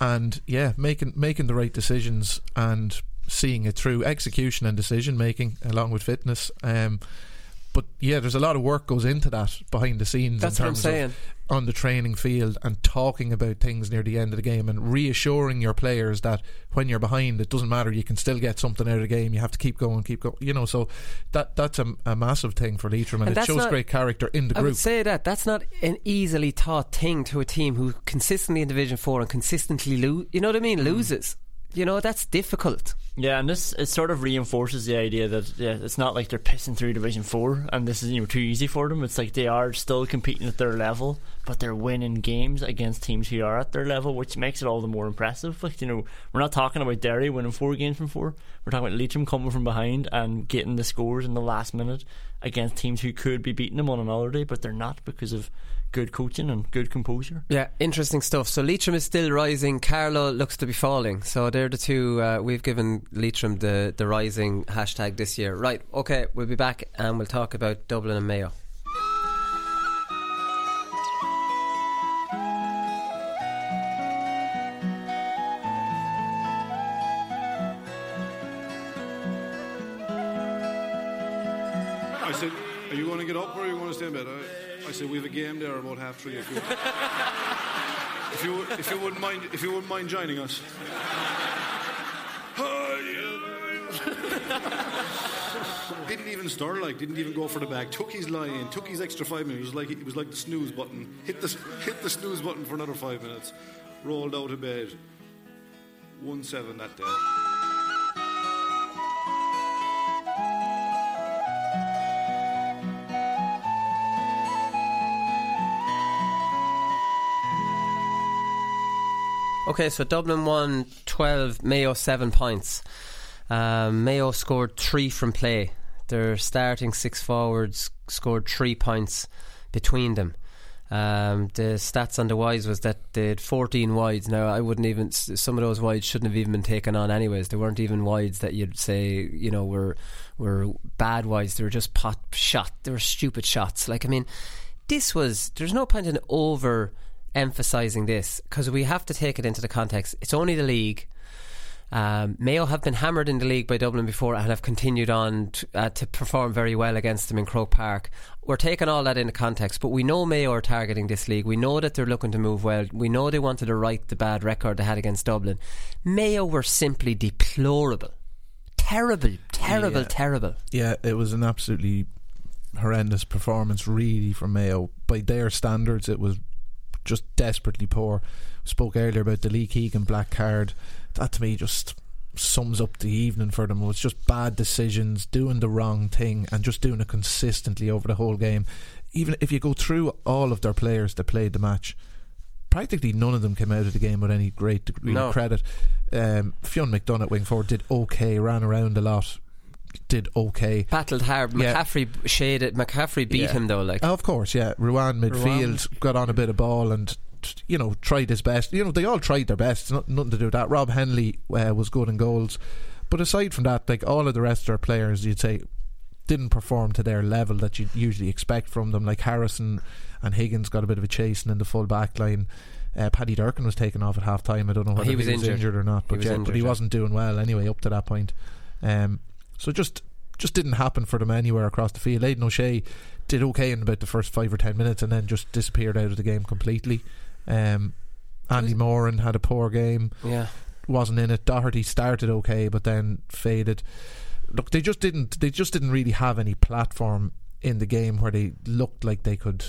and yeah, making making the right decisions and seeing it through. Execution and decision making along with fitness. Um, but yeah, there's a lot of work goes into that behind the scenes. That's in what I'm saying. Of on the training field and talking about things near the end of the game and reassuring your players that when you're behind, it doesn't matter. You can still get something out of the game. You have to keep going, keep going. You know, so that that's a, a massive thing for Leitrim, and, And it shows not- great character in the I group. would say that that's not an easily taught thing to a team who consistently in Division Four and consistently lose. You know what I mean? Mm. Loses. You know that's difficult. Yeah, and this it sort of reinforces the idea that yeah, it's not like they're pissing through Division Four and this is you know too easy for them. It's like they are still competing at their level, but they're winning games against teams who are at their level, which makes it all the more impressive. Like you know, we're not talking about Derry winning four games from four. We're talking about Leitrim coming from behind and getting the scores in the last minute against teams who could be beating them on another day, but they're not because of good coaching and good composure. Yeah, interesting stuff. So Leitrim is still rising. Carlow looks to be falling. So they're the two. Uh, we've given Leitrim the the rising hashtag this year. Right. Okay. We'll be back and we'll talk about Dublin and Mayo. If you, if you, if you wouldn't mind, if you wouldn't mind joining us. didn't even stir like, didn't even go for the bag. Took his in, took his extra five minutes. It was like it was like the snooze button. Hit the hit the snooze button for another five minutes. Rolled out of bed. One seven that day. Okay, so Dublin won 12, Mayo 7 points. Um, Mayo scored 3 from play. Their starting six forwards scored 3 points between them. Um, the stats on the wides was that they had 14 wides. Now, I wouldn't even, some of those wides shouldn't have even been taken on, anyways. They weren't even wides that you'd say, you know, were, were bad wides. They were just pot shot. They were stupid shots. Like, I mean, this was, there's no point in over emphasising this because we have to take it into the context. It's only the league. Um, Mayo have been hammered in the league by Dublin before and have continued on to, uh, to perform very well against them in Croke Park. We're taking all that into context, but we know Mayo are targeting this league. We know that they're looking to move well. We know they wanted to right the bad record they had against Dublin. Mayo were simply deplorable. Terrible, terrible, Yeah. terrible. Yeah, it was an absolutely horrendous performance, really, from Mayo. By their standards, it was just desperately poor. Spoke earlier about the Lee Keegan black card. That to me just sums up the evening for them. It was just bad decisions, doing the wrong thing, and just doing it consistently over the whole game. Even if you go through all of their players that played the match, practically none of them came out of the game with any great degree No. of credit. Um, Fionn McDonough at wing forward did okay, ran around a lot, did okay. Battled hard. Yeah. McCaffrey shaded. McCaffrey beat Yeah. him though. Like Oh, of course, yeah. Ruane midfield got on a bit of ball and you know tried his best. You know they all tried their best. Not, nothing to do with that. Rob Hennelly uh, was good in goals, but aside from that, like all of the rest of our players, you'd say didn't perform to their level that you'd usually expect from them. Like Harrison and Higgins got a bit of a chasing in the full back line. Uh, Paddy Durcan was taken off at half time. I don't know whether Oh, he was injured. or not, He but was yeah, injured, but he yeah. wasn't doing well anyway up to that point. Um, so just just didn't happen for them anywhere across the field. Aidan O'Shea did okay in about the first five or ten minutes, and then just disappeared out of the game completely. Um, Andy Moran had a poor game. Yeah. wasn't in it. Doherty started okay, but then faded. Look, they just didn't. They just didn't really have any platform in the game where they looked like they could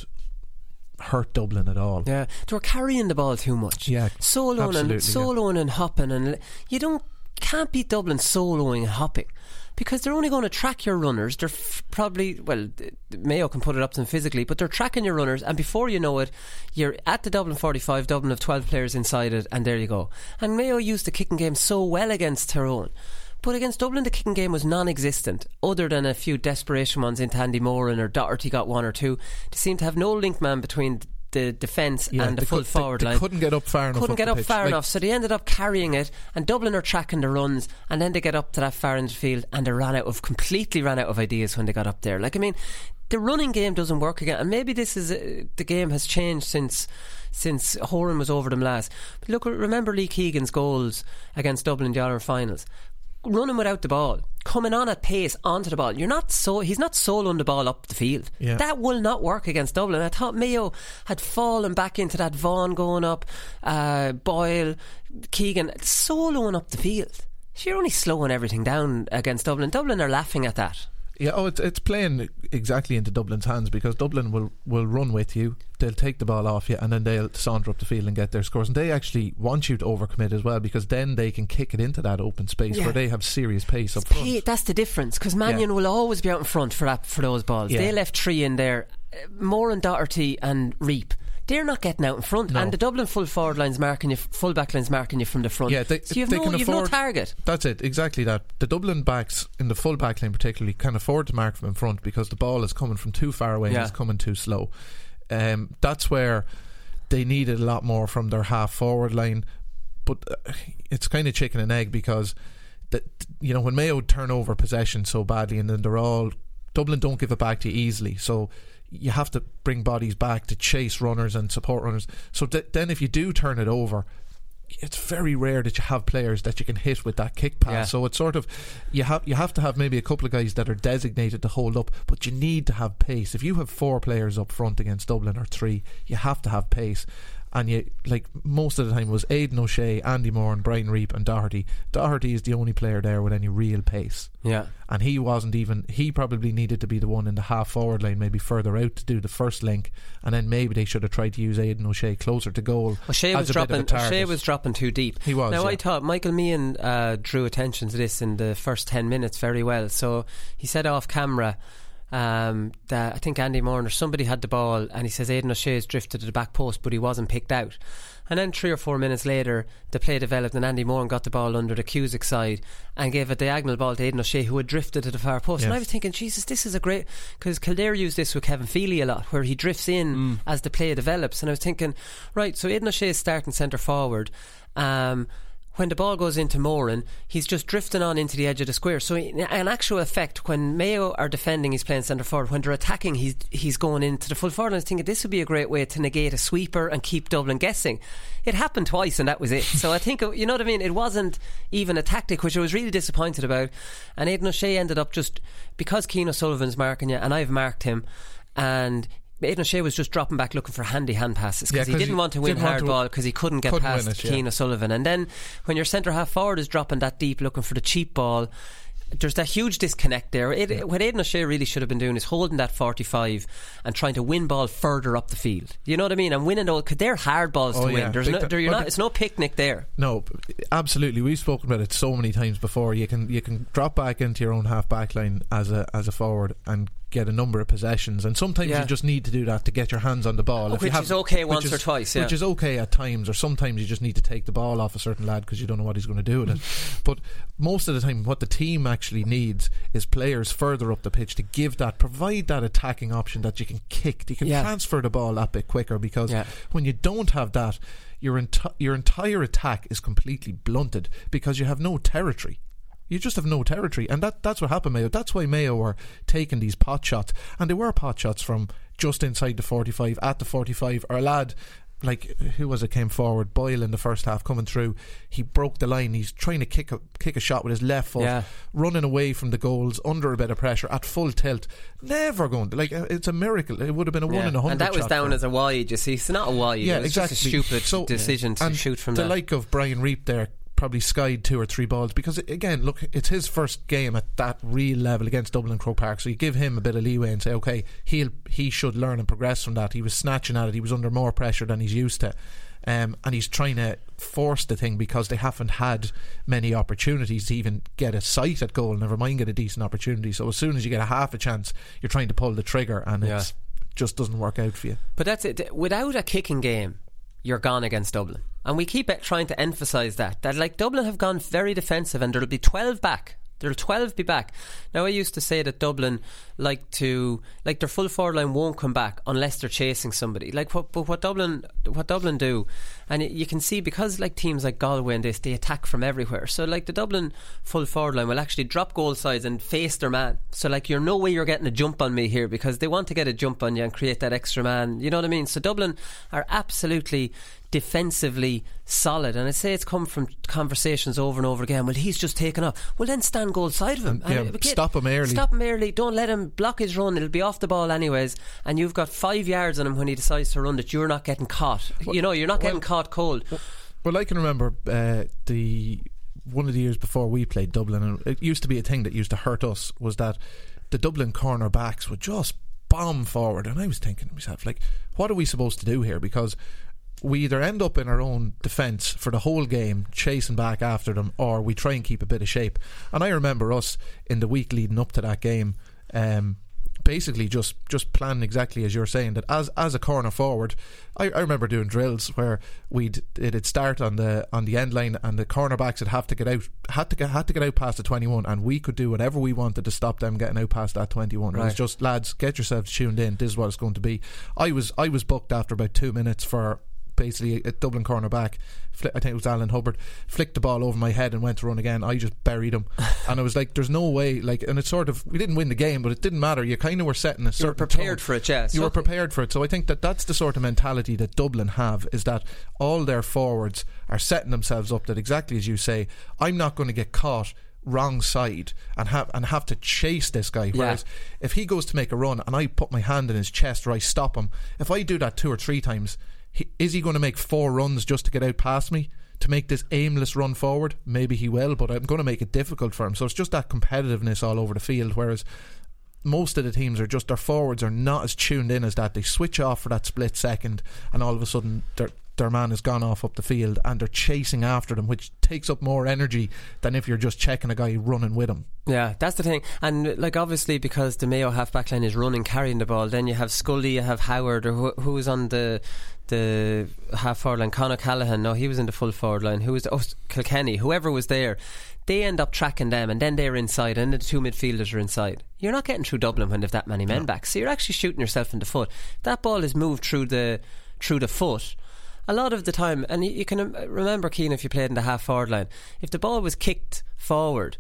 hurt Dublin at all. Yeah, they were carrying the ball too much. Yeah, soloing and yeah. soloing and hopping, and you don't can't beat Dublin soloing and hopping because they're only going to track your runners. They're f- probably well, Mayo can put it up to them physically, but they're tracking your runners, and before you know it, you're at the Dublin forty-five. Dublin have twelve players inside it, and there you go. And Mayo used the kicking game so well against Tyrone. But against Dublin, the kicking game was non-existent, other than a few desperation ones into Andy Moran or Doherty got one or two. They seemed to have no link man between the defence Yeah, and the full could- they- forward they line. couldn't get up far enough Couldn't up get up far Like- enough, so they ended up carrying it. And Dublin are tracking the runs, and then they get up to that far end field, and they ran out of completely ran out of ideas when they got up there. Like I mean, the running game doesn't work again, and maybe this is uh, the game has changed since since Horan was over them last. But look, remember Lee Keegan's goals against Dublin in the Ireland finals. Running without the ball, coming on at pace onto the ball. You're not so he's not soloing the ball up the field. Yeah. That will not work against Dublin. I thought Mayo had fallen back into that Vaughan going up, uh, Boyle, Keegan soloing up the field. So you're only slowing everything down against Dublin. Dublin are laughing at that. Yeah, oh, it's, it's playing exactly into Dublin's hands because Dublin will, will run with you. They'll take the ball off you and then they'll saunter up the field and get their scores. And they actually want you to overcommit as well because then they can kick it into that open space Yeah. where they have serious pace up front. Hey, that's the difference because Mannion Yeah. will always be out in front for that, for those balls. Yeah. They left three in there, uh, Moore and Doherty and Reape. They're not getting out in front, No. and the Dublin full forward line's marking you, full back line's marking you from the front. Yeah, they, so you have, they no, can you have no target. That's it, exactly that. The Dublin backs in the full back line, particularly, can afford to mark from in front because the ball is coming from too far away Yeah. and it's coming too slow. Um, that's where they needed a lot more from their half forward line, but uh, it's kind of chicken and egg because that you know when Mayo turn over possession so badly and then they're all Dublin don't give it back to you easily, so you have to bring bodies back to chase runners and support runners. So th- then if you do turn it over, it's very rare that you have players that you can hit with that kick pass. Yeah. So it's sort of you have you have to have maybe a couple of guys that are designated to hold up, but you need to have pace. If you have four players up front against Dublin or three, you have to have pace. And you like most of the time it was Aidan O'Shea, Andy Moore, and Brian Reape and Doherty. Doherty is the only player there with any real pace. Yeah. And he wasn't even he probably needed to be the one in the half forward line, maybe further out to do the first link, and then maybe they should have tried to use Aidan O'Shea closer to goal. O'Shea as was a bit of a dropping. O'Shea was dropping too deep. He was, Now I thought Michael Meehan uh, drew attention to this in the first ten minutes very well. So he said off camera um, that I think Andy Moore or somebody had the ball, and he says Aidan O'Shea's drifted to the back post, but he wasn't picked out. And then three or four minutes later, the play developed, and Andy Moore got the ball under the Cusack side and gave a diagonal ball to Aidan O'Shea, who had drifted to the far post. And I was thinking, Jesus, this is a great because Kildare used this with Kevin Feely a lot, where he drifts in Mm. as the play develops. And I was thinking, right, so Aidan O'Shea is starting centre forward. Um, when the ball goes into Moran, he's just drifting on into the edge of the square. So, in in actual effect, when Mayo are defending, he's playing centre forward. When they're attacking, he's he's going into the full forward. And I was thinking this would be a great way to negate a sweeper and keep Dublin guessing. It happened twice, and that was it. So I think you know what I mean. It wasn't even a tactic, which I was really disappointed about. And Aidan O'Shea ended up just because Cian O'Sullivan's marking you, and I've marked him, and. Aidan O'Shea was just dropping back looking for handy hand passes Yeah, because he 'cause didn't he want to win didn't hard ball because he couldn't get couldn't past it, yeah. Cian O'Sullivan. And then when your centre half forward is dropping that deep looking for the cheap ball, there's that huge disconnect there. It, What Aidan O'Shea really should have been doing is holding that 45 and trying to win ball further up the field. You know what I mean? And winning those, because they're hard balls Oh, to yeah. win. There's Big no, there, you're Well, not, it's no picnic there. No, absolutely. We've spoken about it so many times before. You can you can drop back into your own half back line as a as a forward and get a number of possessions. And sometimes Yeah. you just need to do that to get your hands on the ball. If you which have- is okay once is- or twice, yeah. Which is okay at times, or sometimes you just need to take the ball off a certain lad because you don't know what he's going to do with it. but most of the time, what the team actually needs is players further up the pitch to give that, provide that attacking option that you can kick. You can Yeah. transfer the ball that bit quicker because when you don't have that, your enti- your entire attack is completely blunted because you have no territory. You just have no territory, and that that's what happened, Mayo. That's why Mayo were taking these pot shots, and they were pot shots from just inside the forty-five, at the forty-five. Or a lad like who was it came forward, Boyle in the first half coming through. He broke the line. He's trying to kick a kick a shot with his left foot, Yeah. running away from the goals under a bit of pressure at full tilt. Never going like uh, it's a miracle. It would have been a one in a hundred. And that was down as a wide, you see. It's not a wide. yeah, it was exactly. just a stupid So- decision to and shoot from the that. like of Brian Reape there. Probably skied two or three balls because again, look, it's his first game at that real level against Dublin Croke Park. So you give him a bit of leeway and say, okay, he'll he should learn and progress from that. He was snatching at it. He was under more pressure than he's used to, um, and he's trying to force the thing because they haven't had many opportunities to even get a sight at goal. Never mind get a decent opportunity. So as soon as you get a half a chance, you're trying to pull the trigger, and Yeah. it's just doesn't work out for you. But that's it. Without a kicking game, you're gone against Dublin. And we keep trying to emphasise that. That, like, Dublin have gone very defensive and there'll be 12 back There'll 12 be back. Now, I used to say that Dublin like to, like their full forward line won't come back unless they're chasing somebody. Like what, but what Dublin, what Dublin do, and you can see because like teams like Galway and this, they attack from everywhere. So like the Dublin full forward line will actually drop goal sides and face their man. So like you're no way you're getting a jump on me here because they want to get a jump on you and create that extra man. You know what I mean? So Dublin are absolutely defensively solid. And I say it's come from conversations over and over again. Well, he's just taken off. Well, then stand goal side of him. Yeah, And, stop him early. Stop him early. Don't let him block his run. It'll be off the ball anyways. And you've got five yards on him when he decides to run that you're not getting caught. you know, you're not getting caught cold. Well, I can remember uh, the one of the years before we played Dublin, and it used to be a thing that used to hurt us was that the Dublin corner backs would just bomb forward, and I was thinking to myself, like, what are we supposed to do here? Because we either end up in our own defence for the whole game, chasing back after them, or we try and keep a bit of shape. And I remember us in the week leading up to that game. Um, basically just just planning exactly as you're saying that as as a corner forward I, I remember doing drills where we'd it'd start on the on the end line and the cornerbacks would have to get out had to get had to get out past the 21 and we could do whatever we wanted to stop them getting out past that 21 it was just lads get yourselves tuned in this is what it's going to be I was I was booked after about two minutes for basically a Dublin cornerback fli I think it was Alan Hubbard flicked the ball over my head and went to run again. I just buried him. And I was like there's no way like and it's sort of we didn't win the game but it didn't matter. You kind of were setting a You were prepared tone. for it, yeah. you were prepared for it. So I think that that's the sort of mentality that Dublin have is that all their forwards are setting themselves up that exactly as you say I'm not going to get caught wrong side and have and have to chase this guy. Whereas if he goes to make a run and I put my hand in his chest or I stop him if I do that two or three times is he going to make four runs just to get out past me? To make this aimless run forward? Maybe he will but I'm going to make it difficult for him. So it's just that competitiveness all over the field whereas most of the teams are just their forwards are not as tuned in as that. They switch off for that split second, and all of a sudden their their man has gone off up the field, and they're chasing after them, which takes up more energy than if you're just checking a guy running with him. Yeah, that's the thing. And like obviously because the Mayo half back line is running, carrying the ball, then you have Scully, you have Howard, or who, who was on the the half forward line, Con O'Callaghan. No, he was in the full forward line. Who was the, oh Kilkenny? Whoever was there, they end up tracking them, and then they're inside, and the two midfielders are inside. You're not getting through Dublin when they've that many men back, so you're actually shooting yourself in the foot. That ball is moved through the through the foot. A lot of the time, and you, can remember, Cian, if you played in the half forward line, if the ball was kicked forward,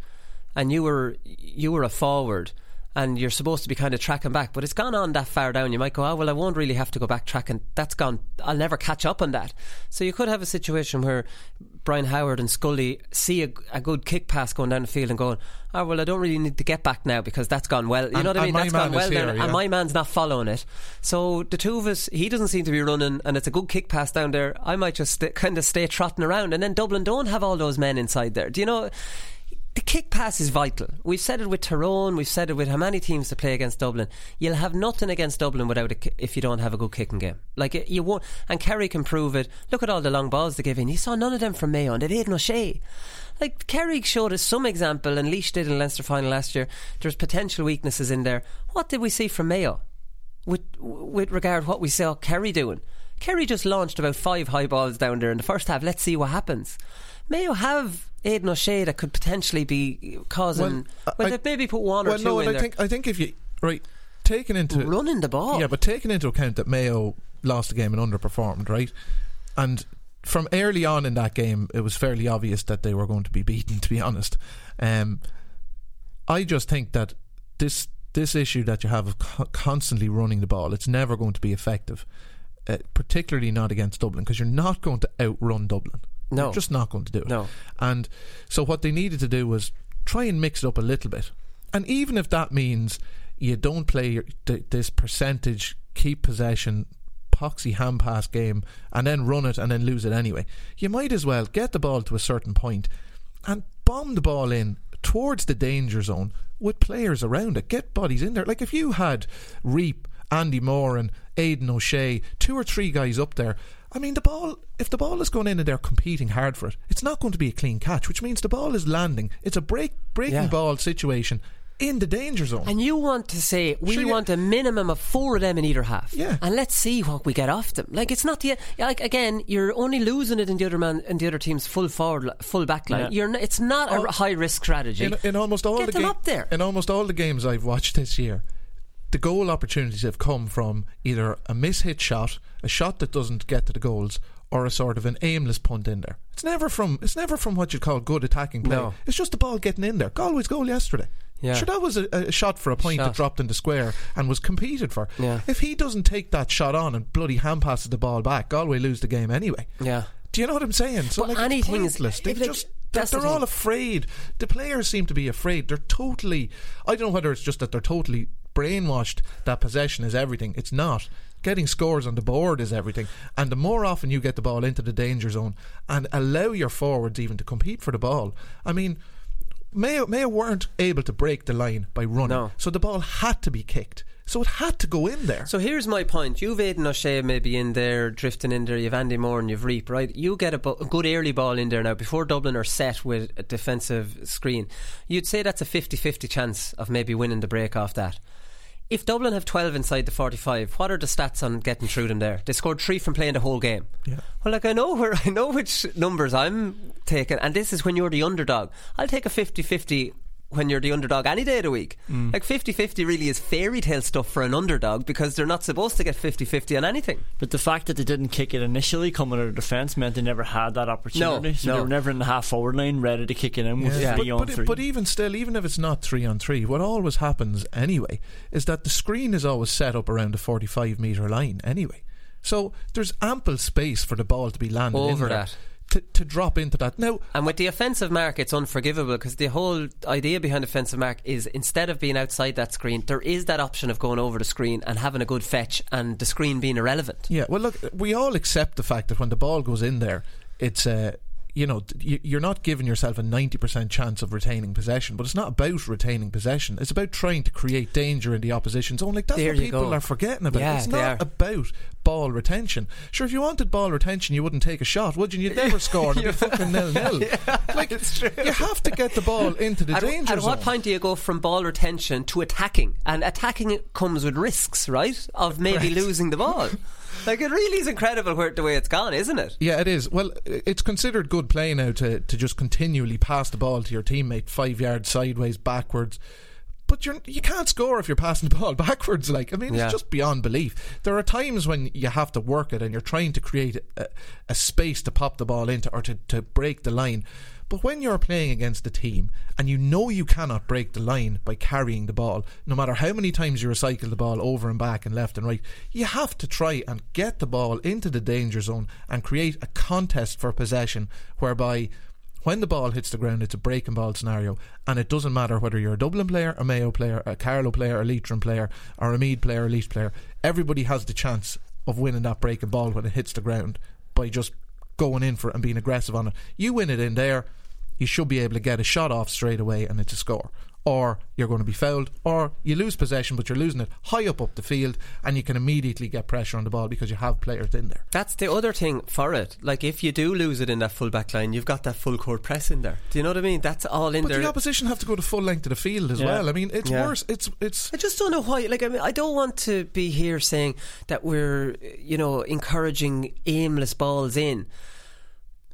and you were you were a forward and you're supposed to be kind of tracking back but it's gone on that far down you might go oh well I won't really have to go back tracking. That's gone I'll never catch up on that. So you could have a situation where Brian Howard and Scully see a, a good kick pass going down the field and going oh well I don't really need to get back now because that's gone well. You And- know what I mean? That's gone well here, and my man's not following it. So the two of us he doesn't seem to be running and it's a good kick pass down there. I might just st- kind of stay trotting around. And then Dublin don't have all those men inside there. Do you know the kick pass is vital. We've said it with Tyrone. We've said it with how many teams to play against Dublin. You'll have nothing against Dublin without a, if you don't have a good kicking game. Like you won't. And Kerry can prove it. Look at all the long balls they give in. You saw none of them from Mayo, and they've no O'Shea. Like Kerry showed us some example, and Laois did in Leinster final last year. There's potential weaknesses in there. What did we see from Mayo? with with regard what we saw Kerry doing. Kerry just launched about five high balls down there in the first half. Let's see what happens. Mayo have Aidan O'Shea that could potentially be causing. Well, I- they've maybe put one or well, two no, in I there. think I think if you right taking into running the ball, yeah, but taking into account that Mayo lost the game and underperformed, right, and from early on in that game, it was fairly obvious that they were going to be beaten. To be honest, um, I just think that this this issue that you have of co- constantly running the ball, it's never going to be effective, uh, particularly not against Dublin, because you're not going to outrun Dublin. No. You're just not going to do it. No. And so what they needed to do was try and mix it up a little bit. And even if that means you don't play this percentage, keep possession, poxy hand pass game, and then run it and then lose it anyway, you might as well get the ball to a certain point and bomb the ball in towards the danger zone with players around it. Get bodies in there. Like if you had Reape, Andy Moore, and Aidan O'Shea, two or three guys up there. I mean, the ball, if the ball is going in and they're competing hard for it, it's not going to be a clean catch, which means the ball is landing. It's a break, breaking Yeah. ball situation in the danger zone. And you want to say we you- want a minimum of four of them in either half. Yeah. And let's see what we get off them. Like it's not the like again, you're only losing it in the other man in the other team's full forward full back line. Yeah. You're n- it's not a Oh. high risk strategy. in, in almost all Get the them ga- up there. in almost all the games I've watched this year, the goal opportunities have come from either a mishit shot, a shot that doesn't get to the goals, or a sort of an aimless punt in there. It's never from it's never from what you'd call good attacking play. No. It's just the ball getting in there. Galway's goal yesterday. Yeah. Sure, that was a, a shot for a point Shot. that dropped in the square and was competed for. Yeah. If he doesn't take that shot on and bloody hand passes the ball back, Galway lose the game anyway. yeah. Do you know what I'm saying? So But like, it's anything is- pointless. They've like, just they're, the they're all afraid. The players seem to be afraid. They're totally. I don't know whether it's just that they're totally brainwashed that possession is everything. It's not. Getting scores on the board is everything. And the more often you get the ball into the danger zone and allow your forwards even to compete for the ball. I mean, Mayo, Mayo weren't able to break the line by running. No. So the ball had to be kicked. So it had to go in there. So here's my point. You've Aidan O'Shea maybe in there, drifting in there. You've Andy Moore and you've Reape, right? You get a, bu- a good early ball in there now before Dublin are set with a defensive screen. You'd say that's a 50 50 chance of maybe winning the break off that. If Dublin have 12 inside the 45, what are the stats on getting through them there? They scored three from playing the whole game. Yeah. Well, like I know where I know which numbers I'm taking, and this is when you're the underdog. I'll take a 50 50 when you're the underdog any day of the week. Mm. Like 50 50 really is fairy tale stuff for an underdog because they're not supposed to get 50 50 on anything. But the fact that they didn't kick it initially coming out of defence meant they never had that opportunity. No, so no. they were never in the half forward line ready to kick it in with Yeah. three But, on but, three. but even still, even if it's not three on three, what always happens anyway is that the screen is always set up around the 45 metre line anyway. So there's ample space for the ball to be landed in Over there that. To, to drop into that. Now, And with the offensive mark, it's unforgivable because the whole idea behind offensive mark is instead of being outside that screen, there is that option of going over the screen and having a good fetch and the screen being irrelevant. yeah, well, look, we all accept the fact that when the ball goes in there, it's Uh, you know, you- you're not giving yourself a 90% chance of retaining possession, but it's not about retaining possession. It's about trying to create danger in the opposition zone. Like, that's There what people go. are forgetting about. Yeah, it's not are. about ball retention. Sure, if you wanted ball retention, you wouldn't take a shot, would you? You'd never score and it'd be fucking nil nil. like, you have to get the ball into the At, danger at zone. what point do you go from ball retention to attacking? And attacking comes with risks, right? Of maybe Correct. losing the ball. like it really is incredible where the way it's gone, isn't it? Yeah, it is. Well, it's considered good play now to, to just continually pass the ball to your teammate five yards sideways, backwards. But you're, you can't score if you're passing the ball backwards. Like, I mean, Yeah. it's just beyond belief. There are times when you have to work it and you're trying to create a, a space to pop the ball into or to, to break the line. But when you're playing against a team and you know you cannot break the line by carrying the ball, no matter how many times you recycle the ball over and back and left and right, you have to try and get the ball into the danger zone and create a contest for possession whereby when the ball hits the ground, it's a breaking ball scenario, and it doesn't matter whether you're a Dublin player, a Mayo player, a Carlow player, a Leitrim player, or a Meath player, a Leith player. Everybody has the chance of winning that breaking ball when it hits the ground by just going in for it and being aggressive on it. You win it in there, you should be able to get a shot off straight away, and it's a score. Or you're going to be fouled, or you lose possession, but you're losing it high up up the field, and you can immediately get pressure on the ball because you have players in there. That's the other thing for it. Like if you do lose it in that full back line, you've got that full court press in there. Do you know what I mean? That's all in But there. But the opposition have to go the full length of the field as Yeah. well. I mean, it's Yeah. worse. It's it's. I just don't know why. Like, I mean, I don't want to be here saying that we're, you know, encouraging aimless balls in.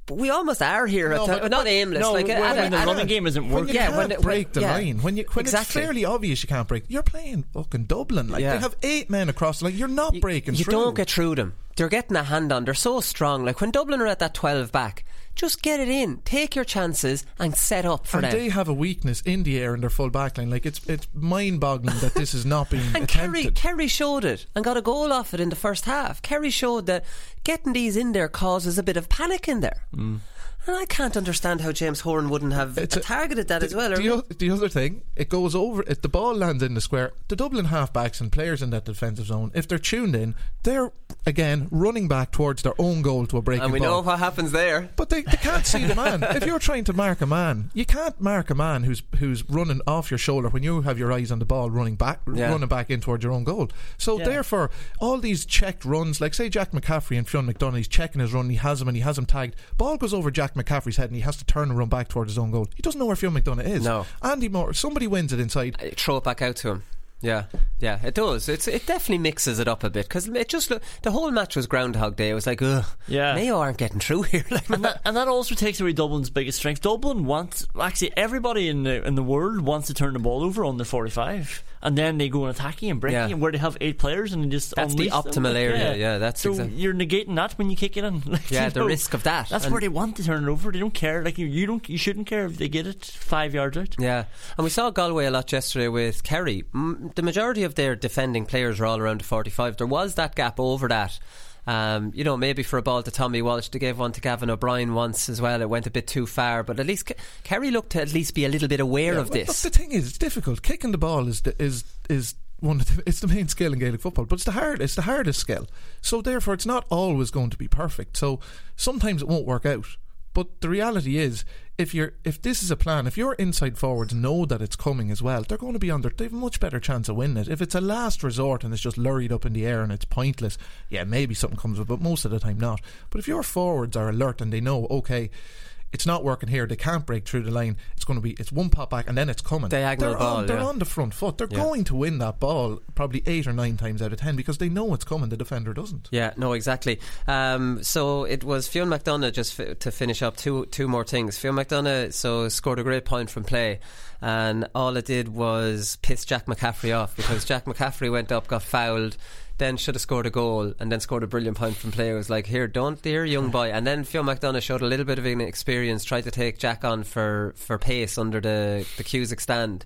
But we almost are here. No, at but- ti- not aimless. no, like when- at- when the at- running game isn't When working. you Yeah, can't when it- break when- the yeah. line, when you when Exactly. it's fairly obvious you can't break, you're playing fucking Dublin. Like Yeah. they have eight men across. Like you're not breaking you through. don't get through them. They're getting a hand on. They're so strong. Like when Dublin are at that twelve back, just get it in. Take your chances and set up for and them. they have a weakness in the air in their full backline. Like it's it's mind boggling that this is not being And Kerry, attempted. Kerry showed it and got a goal off it in the first half. Kerry showed that getting these in there causes a bit of panic in there. Mm. And I can't understand how James Horan wouldn't have a- targeted that the, as well. The, o- the other thing, it goes over. If the ball lands in the square, the Dublin halfbacks and players in that defensive zone, if they're tuned in, they're again running back towards their own goal to a breaking and we ball. know what happens there. But they, they can't see the man. if you're trying to mark a man, you can't mark a man who's who's running off your shoulder when you have your eyes on the ball, running back, Yeah. running back in towards your own goal. So Yeah. therefore, all these checked runs, like say Jack McCaffrey and Fionn McDonough, he's checking his run, he has him and he has him tagged. Ball goes over Jack Jack McCaffrey's head and he has to turn and run back towards his own goal. He doesn't know where Phil McDonough is. No. Andy Moore, somebody wins it inside. Uh, throw it back out to him. Yeah, yeah, it does. It's it definitely mixes it up a bit because it just look, the whole match was Groundhog Day. It was like, ugh, Yeah. Mayo aren't getting through here. Like, and, that, and that also takes away Dublin's biggest strength. Dublin wants actually everybody in the in the world wants to turn the ball over under forty five, and then they go on attacking and breaking, Yeah. and where they have eight players and just That's the optimal area, yeah, that's so exact- you're negating that when you kick it in. Like, Yeah, the know, risk of that. That's And- where they want to turn it over. They don't care. Like you, you don't, you shouldn't care if they get it five yards out. Yeah, and we saw Galway a lot yesterday with Kerry. M- the majority of their defending players are all around the 45. There was that gap over that. Um, you know, maybe for a ball to Tommy Walsh, they gave one to Gavin O'Brien once as well. It went a bit too far, but at least Ke- Kerry looked to at least be a little bit aware Yeah, of well, this. look, the thing is, it's difficult. Kicking the ball is the, is is one of the, it's the main skill in Gaelic football, but it's the hard it's the hardest skill. So therefore, it's not always going to be perfect. So sometimes it won't work out. But the reality is, if you're if this is a plan, if your inside forwards know that it's coming as well, they're going to be under. They have a much better chance of winning it. If it's a last resort and it's just lurried up in the air and it's pointless, yeah, maybe something comes of it, but most of the time not. But if your forwards are alert and they know, okay. It's not working here. They can't break through the line. It's going to be it's one pop back and then it's coming. Diagonal they're ball, On, they're yeah. on the front foot. They're Yeah. going to win that ball probably eight or nine times out of ten because they know it's coming. The defender doesn't. Yeah, no, exactly. Um, so it was Fionn McDonough just f- to finish up two two more things. Fionn McDonough so scored a great point from play, and all it did was piss Jack McCaffrey off because Jack McCaffrey went up, got fouled. Then should have scored a goal and then scored a brilliant point from play. It was like, here, don't, here, young boy. And then Phil McDonough showed a little bit of inexperience, tried to take Jack on for, for pace under the, the Cusack stand.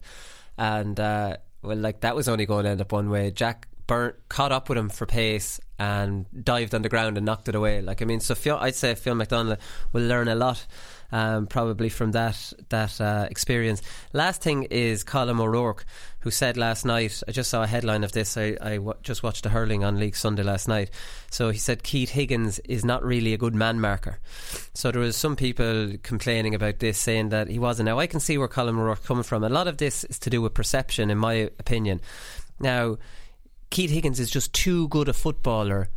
And, uh, well, like, that was only going to end up one way. Jack burnt, caught up with him for pace and dived on the ground and knocked it away. Like, I mean, so Phil, I'd say Phil McDonough will learn a lot. Um, probably from that that uh, experience. Last thing is Colm O'Rourke, who said last night. I just saw a headline of this. I, I w- just watched the hurling on League Sunday last night. So he said Keith Higgins is not really a good man marker. So there was some people complaining about this, saying that he wasn't. Now I can see where Colm O'Rourke coming from. A lot of this is to do with perception, in my opinion. Now. Keith Higgins is just too good a footballer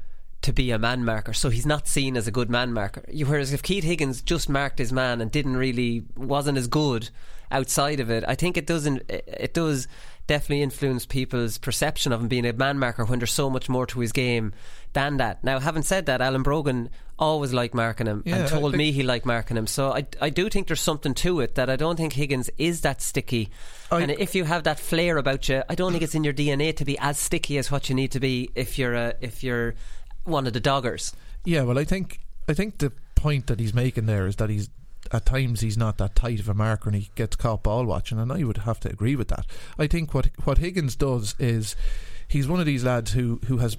to be a man marker, so he's not seen as a good man marker. Whereas if Keith Higgins just marked his man and didn't really wasn't as good outside of it, I think it doesn't. It does definitely influence people's perception of him being a man marker when there's so much more to his game than that. Now, having said that, Alan Brogan always liked marking him Yeah, and told me he liked marking him. So I, I do think there's something to it that I don't think Higgins is that sticky. I- and if you have that flair about you, I don't think it's in your DNA to be as sticky as what you need to be if you're a, if you're one of the doggers. Yeah, well, I think I think the point that he's making there is that he's at times he's not that tight of a marker and he gets caught ball watching, and I would have to agree with that. I think what what Higgins does is he's one of these lads who who has.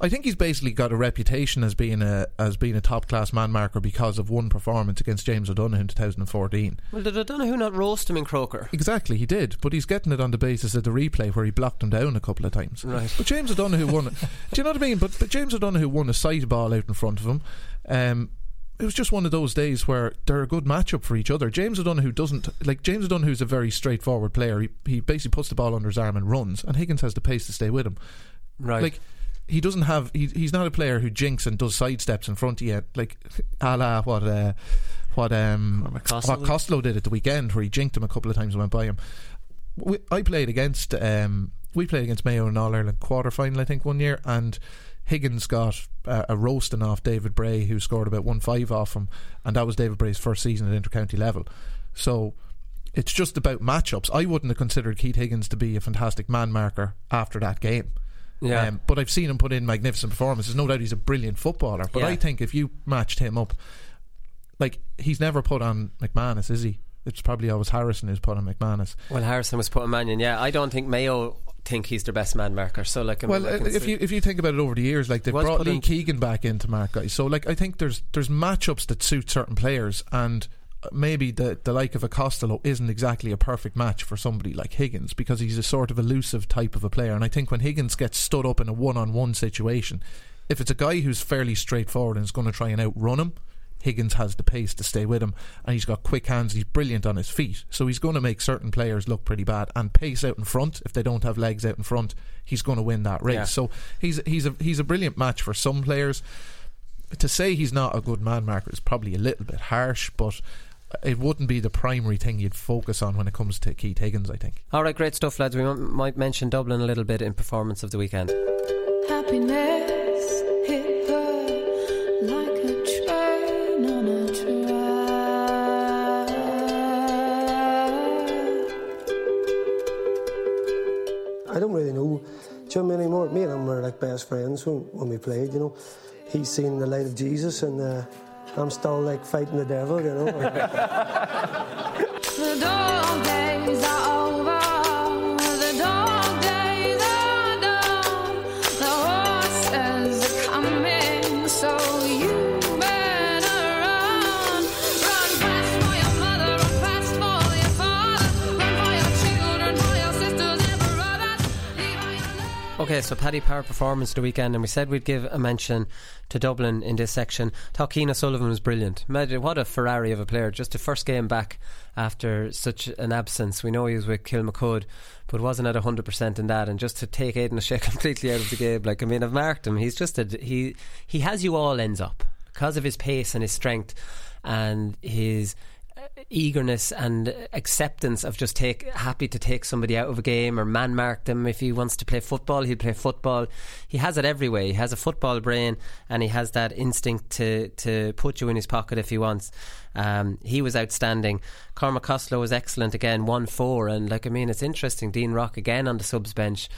I think he's basically got a reputation as being a as being a top class man marker because of one performance against James O'Donoghue in 2014. Well, did O'Donoghue not roast him in Croker? Exactly, he did, but he's getting it on the basis of the replay where he blocked him down a couple of times. Right. But James O'Donoghue won. Do you know what I mean? But but James O'Donoghue won a sight ball out in front of him. Um, it was just one of those days where they're a good matchup for each other. James O'Donoghue doesn't like James O'Donoghue is a very straightforward player. He he basically puts the ball under his arm and runs, and Higgins has the pace to stay with him. Right. Like he doesn't have. He, he's not a player who jinks and does sidesteps in front of you, like a la what uh, what um What Costello what Costello did at the weekend, where he jinked him a couple of times and went by him. We, I played against um we played against Mayo in All Ireland quarter final, I think, one year, and Higgins got uh, a roasting off David Bray, who scored about one five off him, and that was David Bray's first season at intercounty level. So it's just about matchups. I wouldn't have considered Keith Higgins to be a fantastic man marker after that game. Yeah. Um, but I've seen him put in magnificent performances. No doubt he's a brilliant footballer. But Yeah. I think if you matched him up, like he's never put on McManus, is he? It's probably always Harrison who's put on McManus. Well, Harrison was putting Mannion. Yeah, I don't think Mayo think he's their best man marker. So like, I mean, Well, uh, if see- you if you think about it over the years, like they've brought Lee Keegan back into mark guys. So like I think there's there's matchups that suit certain players, and maybe the the like of a Costello isn't exactly a perfect match for somebody like Higgins because he's a sort of elusive type of a player. And I think when Higgins gets stood up in a one on one situation, if it's a guy who's fairly straightforward and is going to try and outrun him. Higgins has the pace to stay with him, and he's got quick hands. He's brilliant on his feet, so he's going to make certain players look pretty bad. And pace out in front, if they don't have legs out in front, he's going to win that race. Yeah. So he's he's a he's a brilliant match for some players. to say he's not a good man marker is probably a little bit harsh, but it wouldn't be the primary thing you'd focus on when it comes to Keith Higgins, I think. All right, great stuff, lads. We m- might mention Dublin a little bit in performance of the weekend. Happiness hit her like a train on a I don't really know Jim anymore. Me and him were like best friends when, when we played, you know. He's seen the light of Jesus and uh, I'm still like fighting the devil, you know. The days are over. Okay, so Paddy Power performance the weekend, and we said we'd give a mention to Dublin in this section. Takina Sullivan was brilliant. What a Ferrari of a player. Just the first game back after such an absence. We know he was with Kilmacud, but wasn't at 100% in that. And just to take Aidan O'Shea completely out of the game, like, I mean, I've marked him. He's just a, he, he has you all ends up because of his pace and his strength and his eagerness and acceptance of just take happy to take somebody out of a game or man mark them. If he wants to play football he'll play football. He has it every way. He has a football brain and he has that instinct to to put you in his pocket if he wants. Um, he was outstanding. Cormac Costello was excellent again 1-4 and like I mean it's interesting. Dean Rock again on the subs bench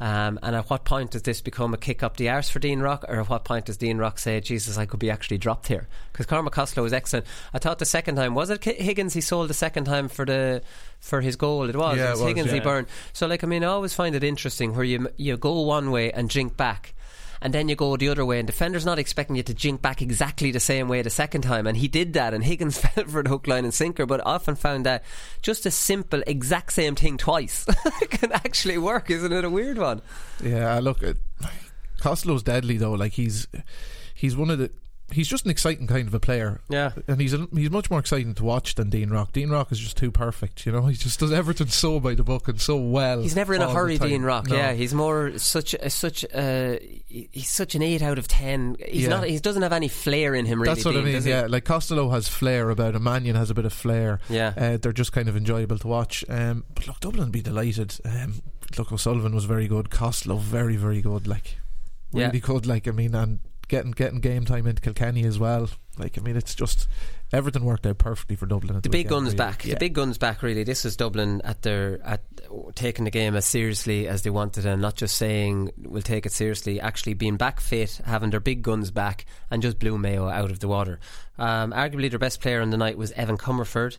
um, and at what point does this become a kick up the arse for Dean Rock, or at what point does Dean Rock say, "Jesus, I could be actually dropped here"? Because Cormac Costello was excellent. I thought the second time was it Higgins he sold the second time for the for his goal. It was, Yeah, it was Higgins he burned. So like I mean, I always find it interesting where you you go one way and jink back. And then you go the other way, and defender's not expecting you to jink back exactly the same way the second time. And he did that, and Higgins fell for the hook, line, and sinker. But often found that just a simple, exact same thing twice can actually work. Isn't it a weird one? Yeah, look, Costello's deadly though. Like he's he's one of the he's just an exciting kind of a player. Yeah, and he's a, he's much more exciting to watch than Dean Rock. Dean Rock is just too perfect. You know, he just does everything so by the book and so well. He's never in a hurry. Dean Rock. No. Yeah, he's more such a, such uh, he's such an eight out of ten. He's Yeah. not. He doesn't have any flair in him. Really, That's what I mean. Yeah, like Costello has flair about him. Mannion has a bit of flair. Yeah. uh, they're just kind of enjoyable to watch. Um, but look, Dublin be delighted. Um, look, O'Sullivan was very good. Costello very very good. Like Yeah. really good. Like I mean, and getting getting game time into Kilkenny as well. Like I mean, it's just everything worked out perfectly for Dublin. At the the, big guns really. back. Yeah. The big guns back. Really, this is Dublin at their at taking the game as seriously as they wanted, and not just saying we'll take it seriously. Actually, being back fit, having their big guns back, and just blew Mayo out of the water. Um, arguably, their best player on the night was Evan Comerford.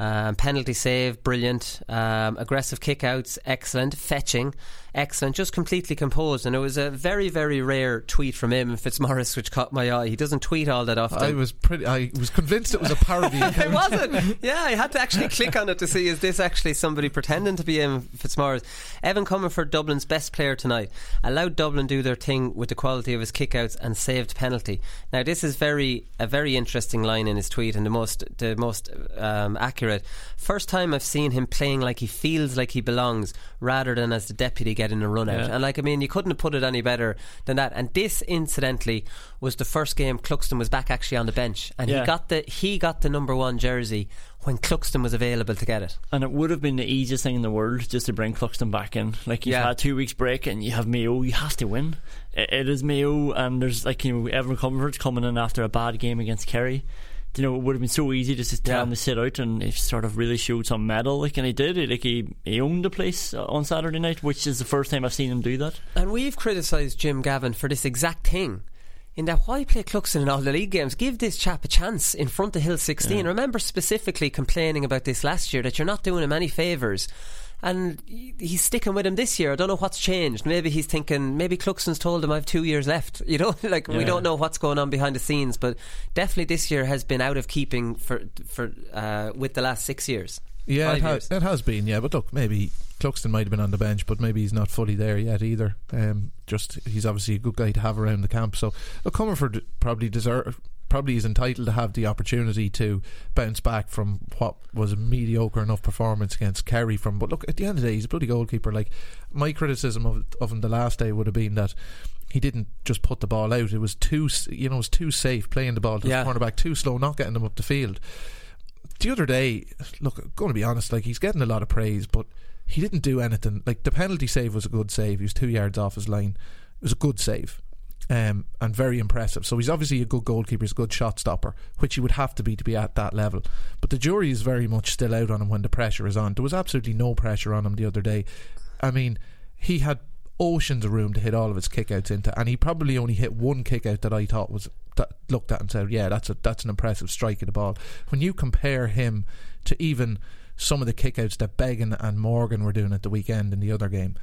Um, penalty save, brilliant. Um, aggressive kickouts, excellent. Fetching, excellent. Just completely composed. And it was a very, very rare tweet from him, Fitzmaurice, which caught my eye. He doesn't tweet all that often. I was pretty. I was convinced it was a parody. it wasn't. Yeah, I had to actually click on it to see is this actually somebody pretending to be Evan Fitzmaurice. Evan Comerford, Dublin's best player tonight, allowed Dublin do their thing with the quality of his kickouts and saved penalty. Now this is very a very interesting line in his tweet and the most the most um, accurate. First time I've seen him playing like he feels like he belongs rather than as the deputy getting a run out. Yeah. And like I mean, you couldn't have put it any better than that. And this, incidentally, was the first game Cluxton was back actually on the bench, and Yeah. he got the he got the number one jersey when Cluxton was available to get it. And it would have been the easiest thing in the world just to bring Cluxton back in. Like you've Yeah. had two weeks break and you have Mayo, you have to win. It, it is Mayo, and there's like you know Evan Comerford's coming in after a bad game against Kerry. You know, it would have been so easy just to tell Yeah. him to sit out, and he sort of really showed some mettle. Like, and he did. He, like he, he owned the place uh, on Saturday night, which is the first time I've seen him do that. And we've criticised Jim Gavin for this exact thing. In that, why play Cluxton in all the league games? Give this chap a chance in front of Hill 16. Yeah. Remember specifically complaining about this last year that you're not doing him any favours. And he's sticking with him this year. I don't know what's changed. Maybe he's thinking, maybe Cluxton's told him I have two years left. You know, like we don't know what's going on behind the scenes, but definitely this year has been out of keeping for for uh, with the last six years. Yeah, it, ha- years. it has been. Yeah, but look, maybe Cluxton might have been on the bench, but maybe he's not fully there yet either. Um, just he's obviously a good guy to have around the camp. So, look, Comerford probably deserve. Probably is entitled to have the opportunity to bounce back from what was a mediocre enough performance against Kerry. From but look, at the end of the day, he's a bloody goalkeeper. Like my criticism of of him the last day would have been that he didn't just put the ball out. It was too, you know, it was too safe playing the ball to Yeah. the cornerback, too slow, not getting them up the field. The other day, look, going to be honest, like he's getting a lot of praise, but he didn't do anything. Like the penalty save was a good save. He was two yards off his line. It was a good save. Um, and very impressive. So he's obviously a good goalkeeper, he's a good shot stopper, which he would have to be to be at that level. But the jury is very much still out on him when the pressure is on. There was absolutely no pressure on him the other day. I mean, he had oceans of room to hit all of his kickouts into, and he probably only hit one kickout that I thought was that looked at and said, "Yeah, that's a that's an impressive strike of the ball." When you compare him to even some of the kickouts that Beggan and Morgan were doing at the weekend in the other game,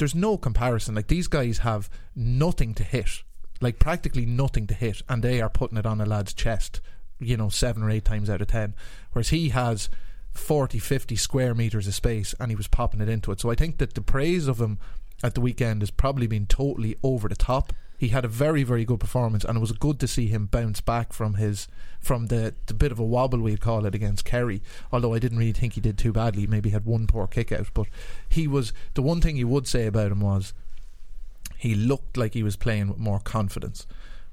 there's no comparison. Like these guys have nothing to hit, like practically nothing to hit, and they are putting it on a lad's chest, you know, seven or eight times out of ten. Whereas he has 40, 50 square meters of space and he was popping it into it. So I think that the praise of him at the weekend has probably been totally over the top. He had a very, very good performance, and it was good to see him bounce back from his from the, the bit of a wobble we'd call it against Kerry. Although I didn't really think he did too badly. Maybe had one poor kick out, but he was the one thing you would say about him was he looked like he was playing with more confidence.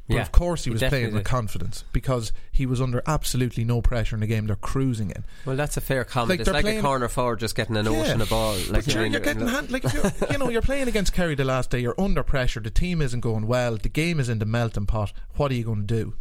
But Yeah, of course he he was definitely playing with did. confidence because he was under absolutely no pressure in the game. They're cruising in. Well, that's a fair comment. Like it's like a corner forward just getting an Yeah. ocean of ball. Like you're, you're getting in- hand, like you're, you know you're playing against Kerry the last day. You're under pressure. The team isn't going well. The game is in the melting pot. What are you going to do?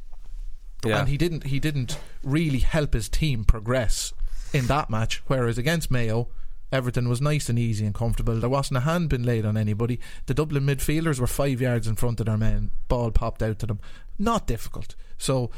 Yeah. And he didn't. He didn't really help his team progress in that match. Whereas against Mayo, everything was nice and easy and comfortable. There wasn't a hand been laid on anybody. The Dublin midfielders were five yards in front of their men. Ball popped out to them. Not difficult. So,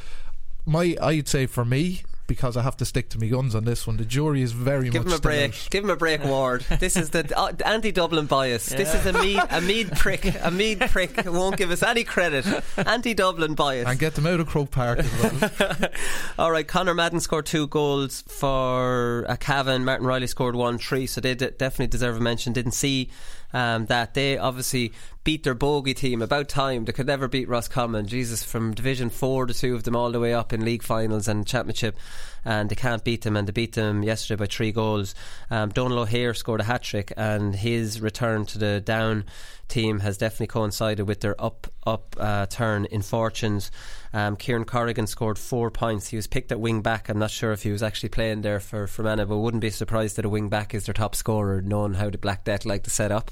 my I'd say for me. Because I have to stick to my guns on this one. The jury is very Give much Give him a still break. out. Give him a break, Ward. This is the uh, anti-Dublin bias. This is a Meath, a Meath prick. A Meath prick won't give us any credit. Anti-Dublin bias. and get them out of Croke Park as well. All right, Conor Madden scored two goals for a Cavan. Martin Reilly scored one, three. So they d- definitely deserve a mention. Didn't see um, that. They obviously beat their bogey team. About time. They could never beat Roscommon. Jesus, from Division 4, the two of them all the way up in league finals and championship. And they can't beat them. And they beat them yesterday by three goals. Um, Donal O'Hare scored a hat trick. And his return to the down team has definitely coincided with their up up uh, turn in fortunes. Um, Kieran Corrigan scored four points. He was picked at wing back. I'm not sure if he was actually playing there for Fermanagh, but wouldn't be surprised that a wing back is their top scorer, knowing how the Black Death like to set up.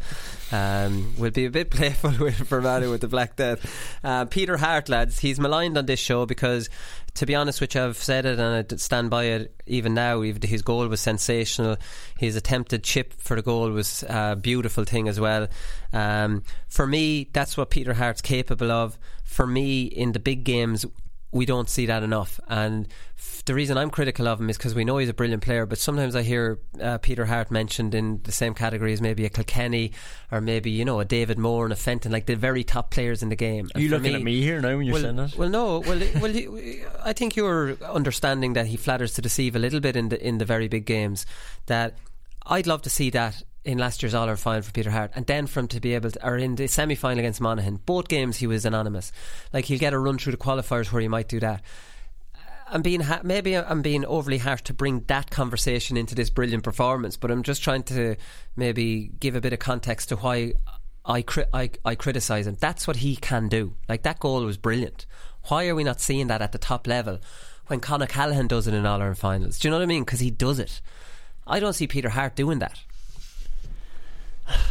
Um, we'll be a bit playful with Fermanagh with the Black Death. Uh, Peter Harte, lads, he's maligned on this show because to be honest you, I've said it and I stand by it even now. Even his goal was sensational. His attempted chip for the goal was a beautiful thing as well. Um, for me, that's what Peter Harte's capable of. For me, in the big games, we don't see that enough. And f- the reason I'm critical of him is because we know he's a brilliant player, but sometimes I hear uh, Peter Harte mentioned in the same category as maybe a Kilkenny or maybe, you know, a David Moore and a Fenton, like the very top players in the game. Are you looking at me here now when you're well, saying that? Well, no. Well, well, I think you're understanding that he flatters to deceive a little bit in the in the very big games. That I'd love to see that in last year's All Ireland final for Peter Harte, and then for him to be able to, or in the semi final against Monaghan, both games he was anonymous. Like he'll get a run through the qualifiers where he might do that. I'm being ha- maybe I'm being overly harsh to bring that conversation into this brilliant performance, but I'm just trying to maybe give a bit of context to why I cri- I, I criticize him. That's what he can do. Like that goal was brilliant. Why are we not seeing that at the top level when Con O'Callaghan does it in All Ireland finals? Do you know what I mean? Because he does it. I don't see Peter Harte doing that.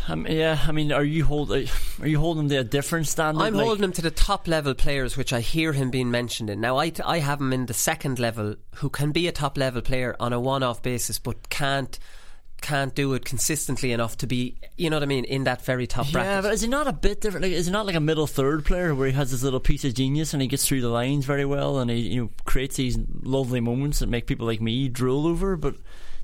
Um, yeah, I mean, are you hold are you holding to a different standard? I'm Like- holding him to the top level players, which I hear him being mentioned in. Now, I, I have him in the second level, who can be a top level player on a one off basis, but can't can't do it consistently enough to be, you know what I mean, in that very top Yeah, bracket. Yeah, but is he not a bit different? Like, is he not like a middle third player where he has this little piece of genius and he gets through the lines very well and he you know creates these lovely moments that make people like me drool over? But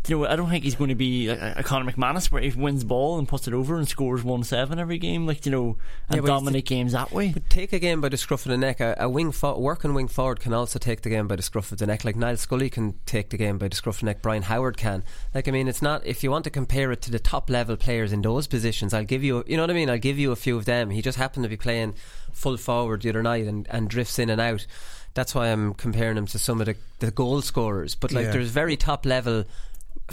you know, I don't think he's going to be a, a Conor McManus where he wins ball and puts it over and scores one seven every game, like you know, and but he's- dominate games that way. But take a game by the scruff of the neck. A, a wing fo- working wing forward can also take the game by the scruff of the neck. Like Niall Scully can take the game by the scruff of the neck. Brian Howard can. Like I mean, it's not. If you want to compare it to the top level players in those positions, I'll give you. You know what I mean? I'll give you a few of them. He just happened to be playing full forward the other night and, and drifts in and out. That's why I'm comparing him to some of the, the goal scorers. But like, Yeah. there's very top level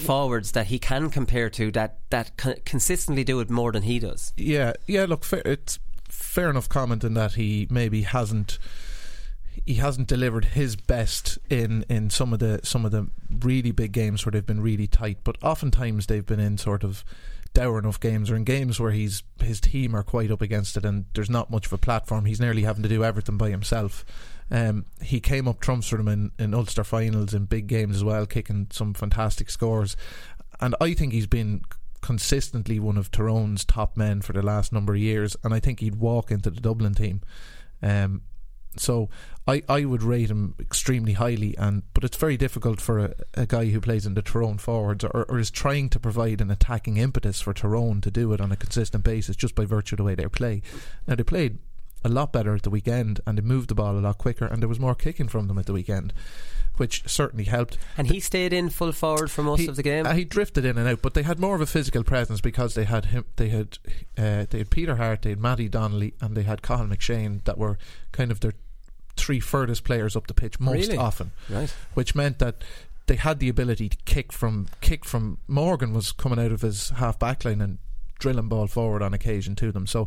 forwards that he can compare to that that con- consistently do it more than he does. Yeah, yeah. Look, fair, it's fair enough comment in that he maybe hasn't he hasn't delivered his best in, in some of the some of the really big games where they've been really tight. But oftentimes they've been in sort of dour enough games or in games where he's his team are quite up against it and there's not much of a platform. He's nearly having to do everything by himself. Um, he came up trumps for them in, in Ulster finals in big games as well, kicking some fantastic scores. And I think he's been consistently one of Tyrone's top men for the last number of years, and I think he'd walk into the Dublin team. Um, so I, I would rate him extremely highly, and but it's very difficult for a, a guy who plays in the Tyrone forwards or, or is trying to provide an attacking impetus for Tyrone to do it on a consistent basis just by virtue of the way they play. Now they played a lot better at the weekend and they moved the ball a lot quicker and there was more kicking from them at the weekend which certainly helped And he stayed in full forward for most he, of the game. uh, he drifted in and out, but they had more of a physical presence because they had him. They had uh, they had Peter Harte, they had Matty Donnelly, and they had Cathal McShane that were kind of their three furthest players up the pitch most Really? often, Right. which meant that they had the ability to kick from kick from Morgan was coming out of his half back line and drilling ball forward on occasion to them. So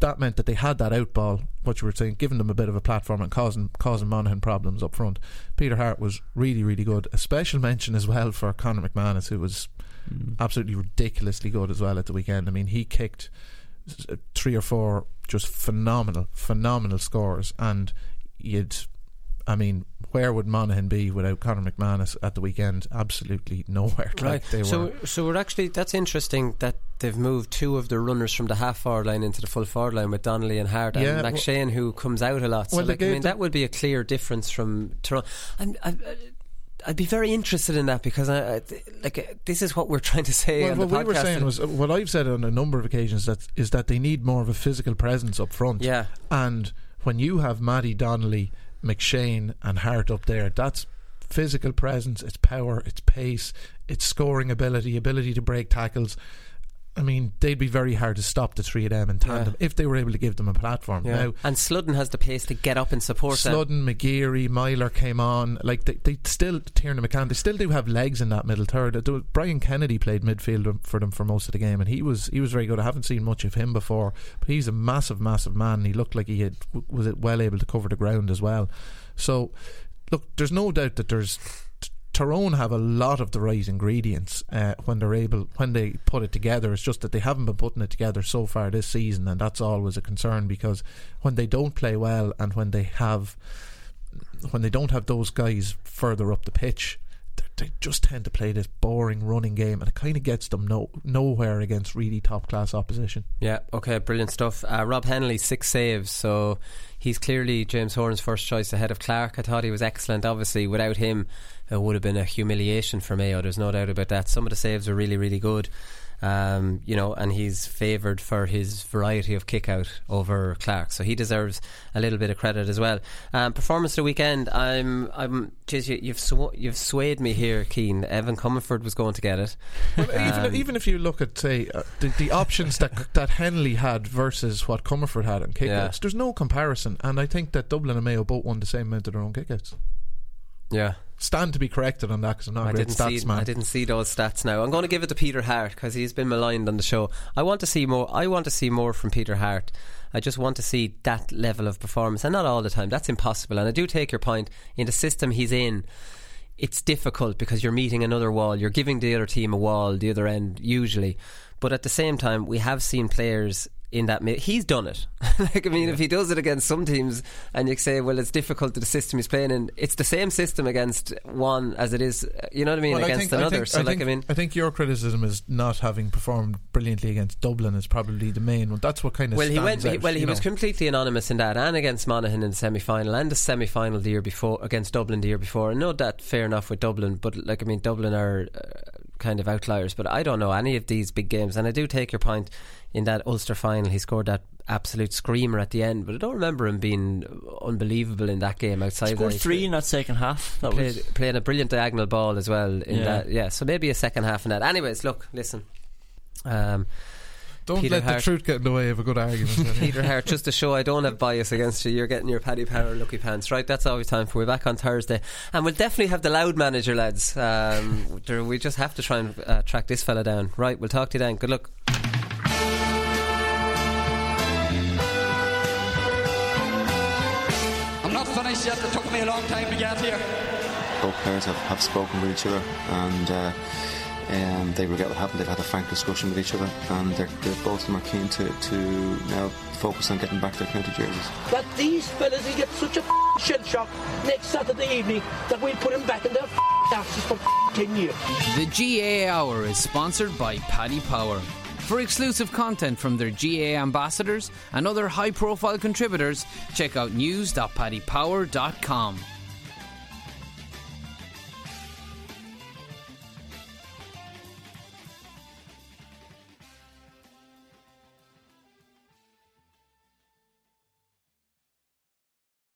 that meant that they had that out ball, what you were saying, giving them a bit of a platform and causing causing Monaghan problems up front. Peter Harte was really, really good. A special mention as well for Conor McManus, who was mm. absolutely ridiculously good as well at the weekend. I mean, he kicked uh, three or four just phenomenal, phenomenal scores, and you'd. I mean, where would Monaghan be without Conor McManus at the weekend? Absolutely nowhere. Like Right. they so, were. so we're actually that's interesting that they've moved two of the runners from the half forward line into the full forward line with Donnelly and Harte Yeah, and well- McShane who comes out a lot. So Well, like, I mean, that would be a clear difference from Tyrone. I'm, I, I'd be very interested in that because I, I, like this is what we're trying to say. Well, what the we were saying was uh, what I've said on a number of occasions that is that they need more of a physical presence up front. Yeah. and when you have Matty Donnelly, McShane, and Harte up there, that's physical presence. It's power. It's pace. It's scoring ability. Ability to break tackles. I mean, they'd be very hard to stop the three of them in tandem if they were able to give them a platform. yeah. Now, and Sludden has the pace to get up and support them. Sludden, McGeary, Meyler came on. Like they, they still Tiernan McCann, they still do have legs in that middle third. Brian Kennedy played midfield for them for most of the game, and he was he was very good. I haven't seen much of him before, but he's a massive, massive man. He looked like he had, was well able to cover the ground as well. So, look, there's no doubt that there's. Tyrone have a lot of the right ingredients uh, when they're able when they put it together. It's just that they haven't been putting it together so far this season, and that's always a concern because when they don't play well and when they have when they don't have those guys further up the pitch, they- just tend to play this boring running game, and it kind of gets them no, nowhere against really top class opposition. Yeah, okay, brilliant stuff. Uh, Rob Hennelly, six saves, so he's clearly James Horan's first choice ahead of Clarke. I thought he was excellent. Obviously, without him, it would have been a humiliation for Mayo. There's no doubt about that. Some of the saves were really, really good. Um, you know, and he's favoured for his variety of kick out over Clarke, so he deserves a little bit of credit as well. Um, performance of the weekend, I'm, I'm, geez, you, you've sw- you've swayed me here, Cian. Evan Comerford was going to get it. Well, even, Um, even if you look at say uh, the, the options that that Hennelly had versus what Comerford had on kickouts, Yeah. there's no comparison. And I think that Dublin and Mayo both won the same amount of their own kickouts. Yeah. Stand to be corrected on that because I'm not a I great didn't stats see. man. I didn't see those stats. Now I'm going to give it to Peter Harte because he's been maligned on the show. I want to see more. I want to see more from Peter Harte. I just want to see that level of performance, and not all the time. That's impossible. And I do take your point. In the system he's in, it's difficult because you're meeting another wall. You're giving the other team a wall, the other end usually. But at the same time, we have seen players in that. Mi- he's done it. like I mean, if he does it against some teams, and you say, well, it's difficult to the system he's playing in. It's the same system against one as it is. uh, You know what I mean? Well, against think, I another. think- so, I like, think, I mean, I think your criticism is not having performed brilliantly against Dublin is probably the main one. That's what kind of well, he went. stands He, well, he you was completely anonymous in that, and against Monaghan in the semi-final, and the semi-final the year before against Dublin the year before. And no, that fair enough with Dublin, but like I mean, Dublin are uh, kind of outliers. But I don't know any of these big games, and I do take your point in that Ulster final. He scored that absolute screamer at the end, but I don't remember him being unbelievable in that game outside. Scored that. three in that second half. That played, was played a brilliant diagonal ball as well in Yeah. that. Yeah, so maybe a second half in that. Anyways, look, listen. Um, Don't Peter let Harte- the truth get in the way of a good argument. Peter Harte, just to show I don't have bias against you, you're getting your Paddy Power lucky pants, right? That's all we've time for. We're back on Thursday, and we'll definitely have the loud manager, lads. Um, we just have to try and uh, track this fella down, right? We'll talk to you then. Good luck. Finished yet. It took me a long time to get here. Both players have, have spoken with each other and uh, um, they regret what happened. They've had a frank discussion with each other and they're, they're, both of them are keen to, to now focus on getting back their county jerseys. That these fellas will get such a shell shock next Saturday evening that we'll put them back in their asses for 10 years. The GAA Hour is sponsored by Paddy Power. For exclusive content from their GAA ambassadors and other high profile contributors, check out news.paddypower.com.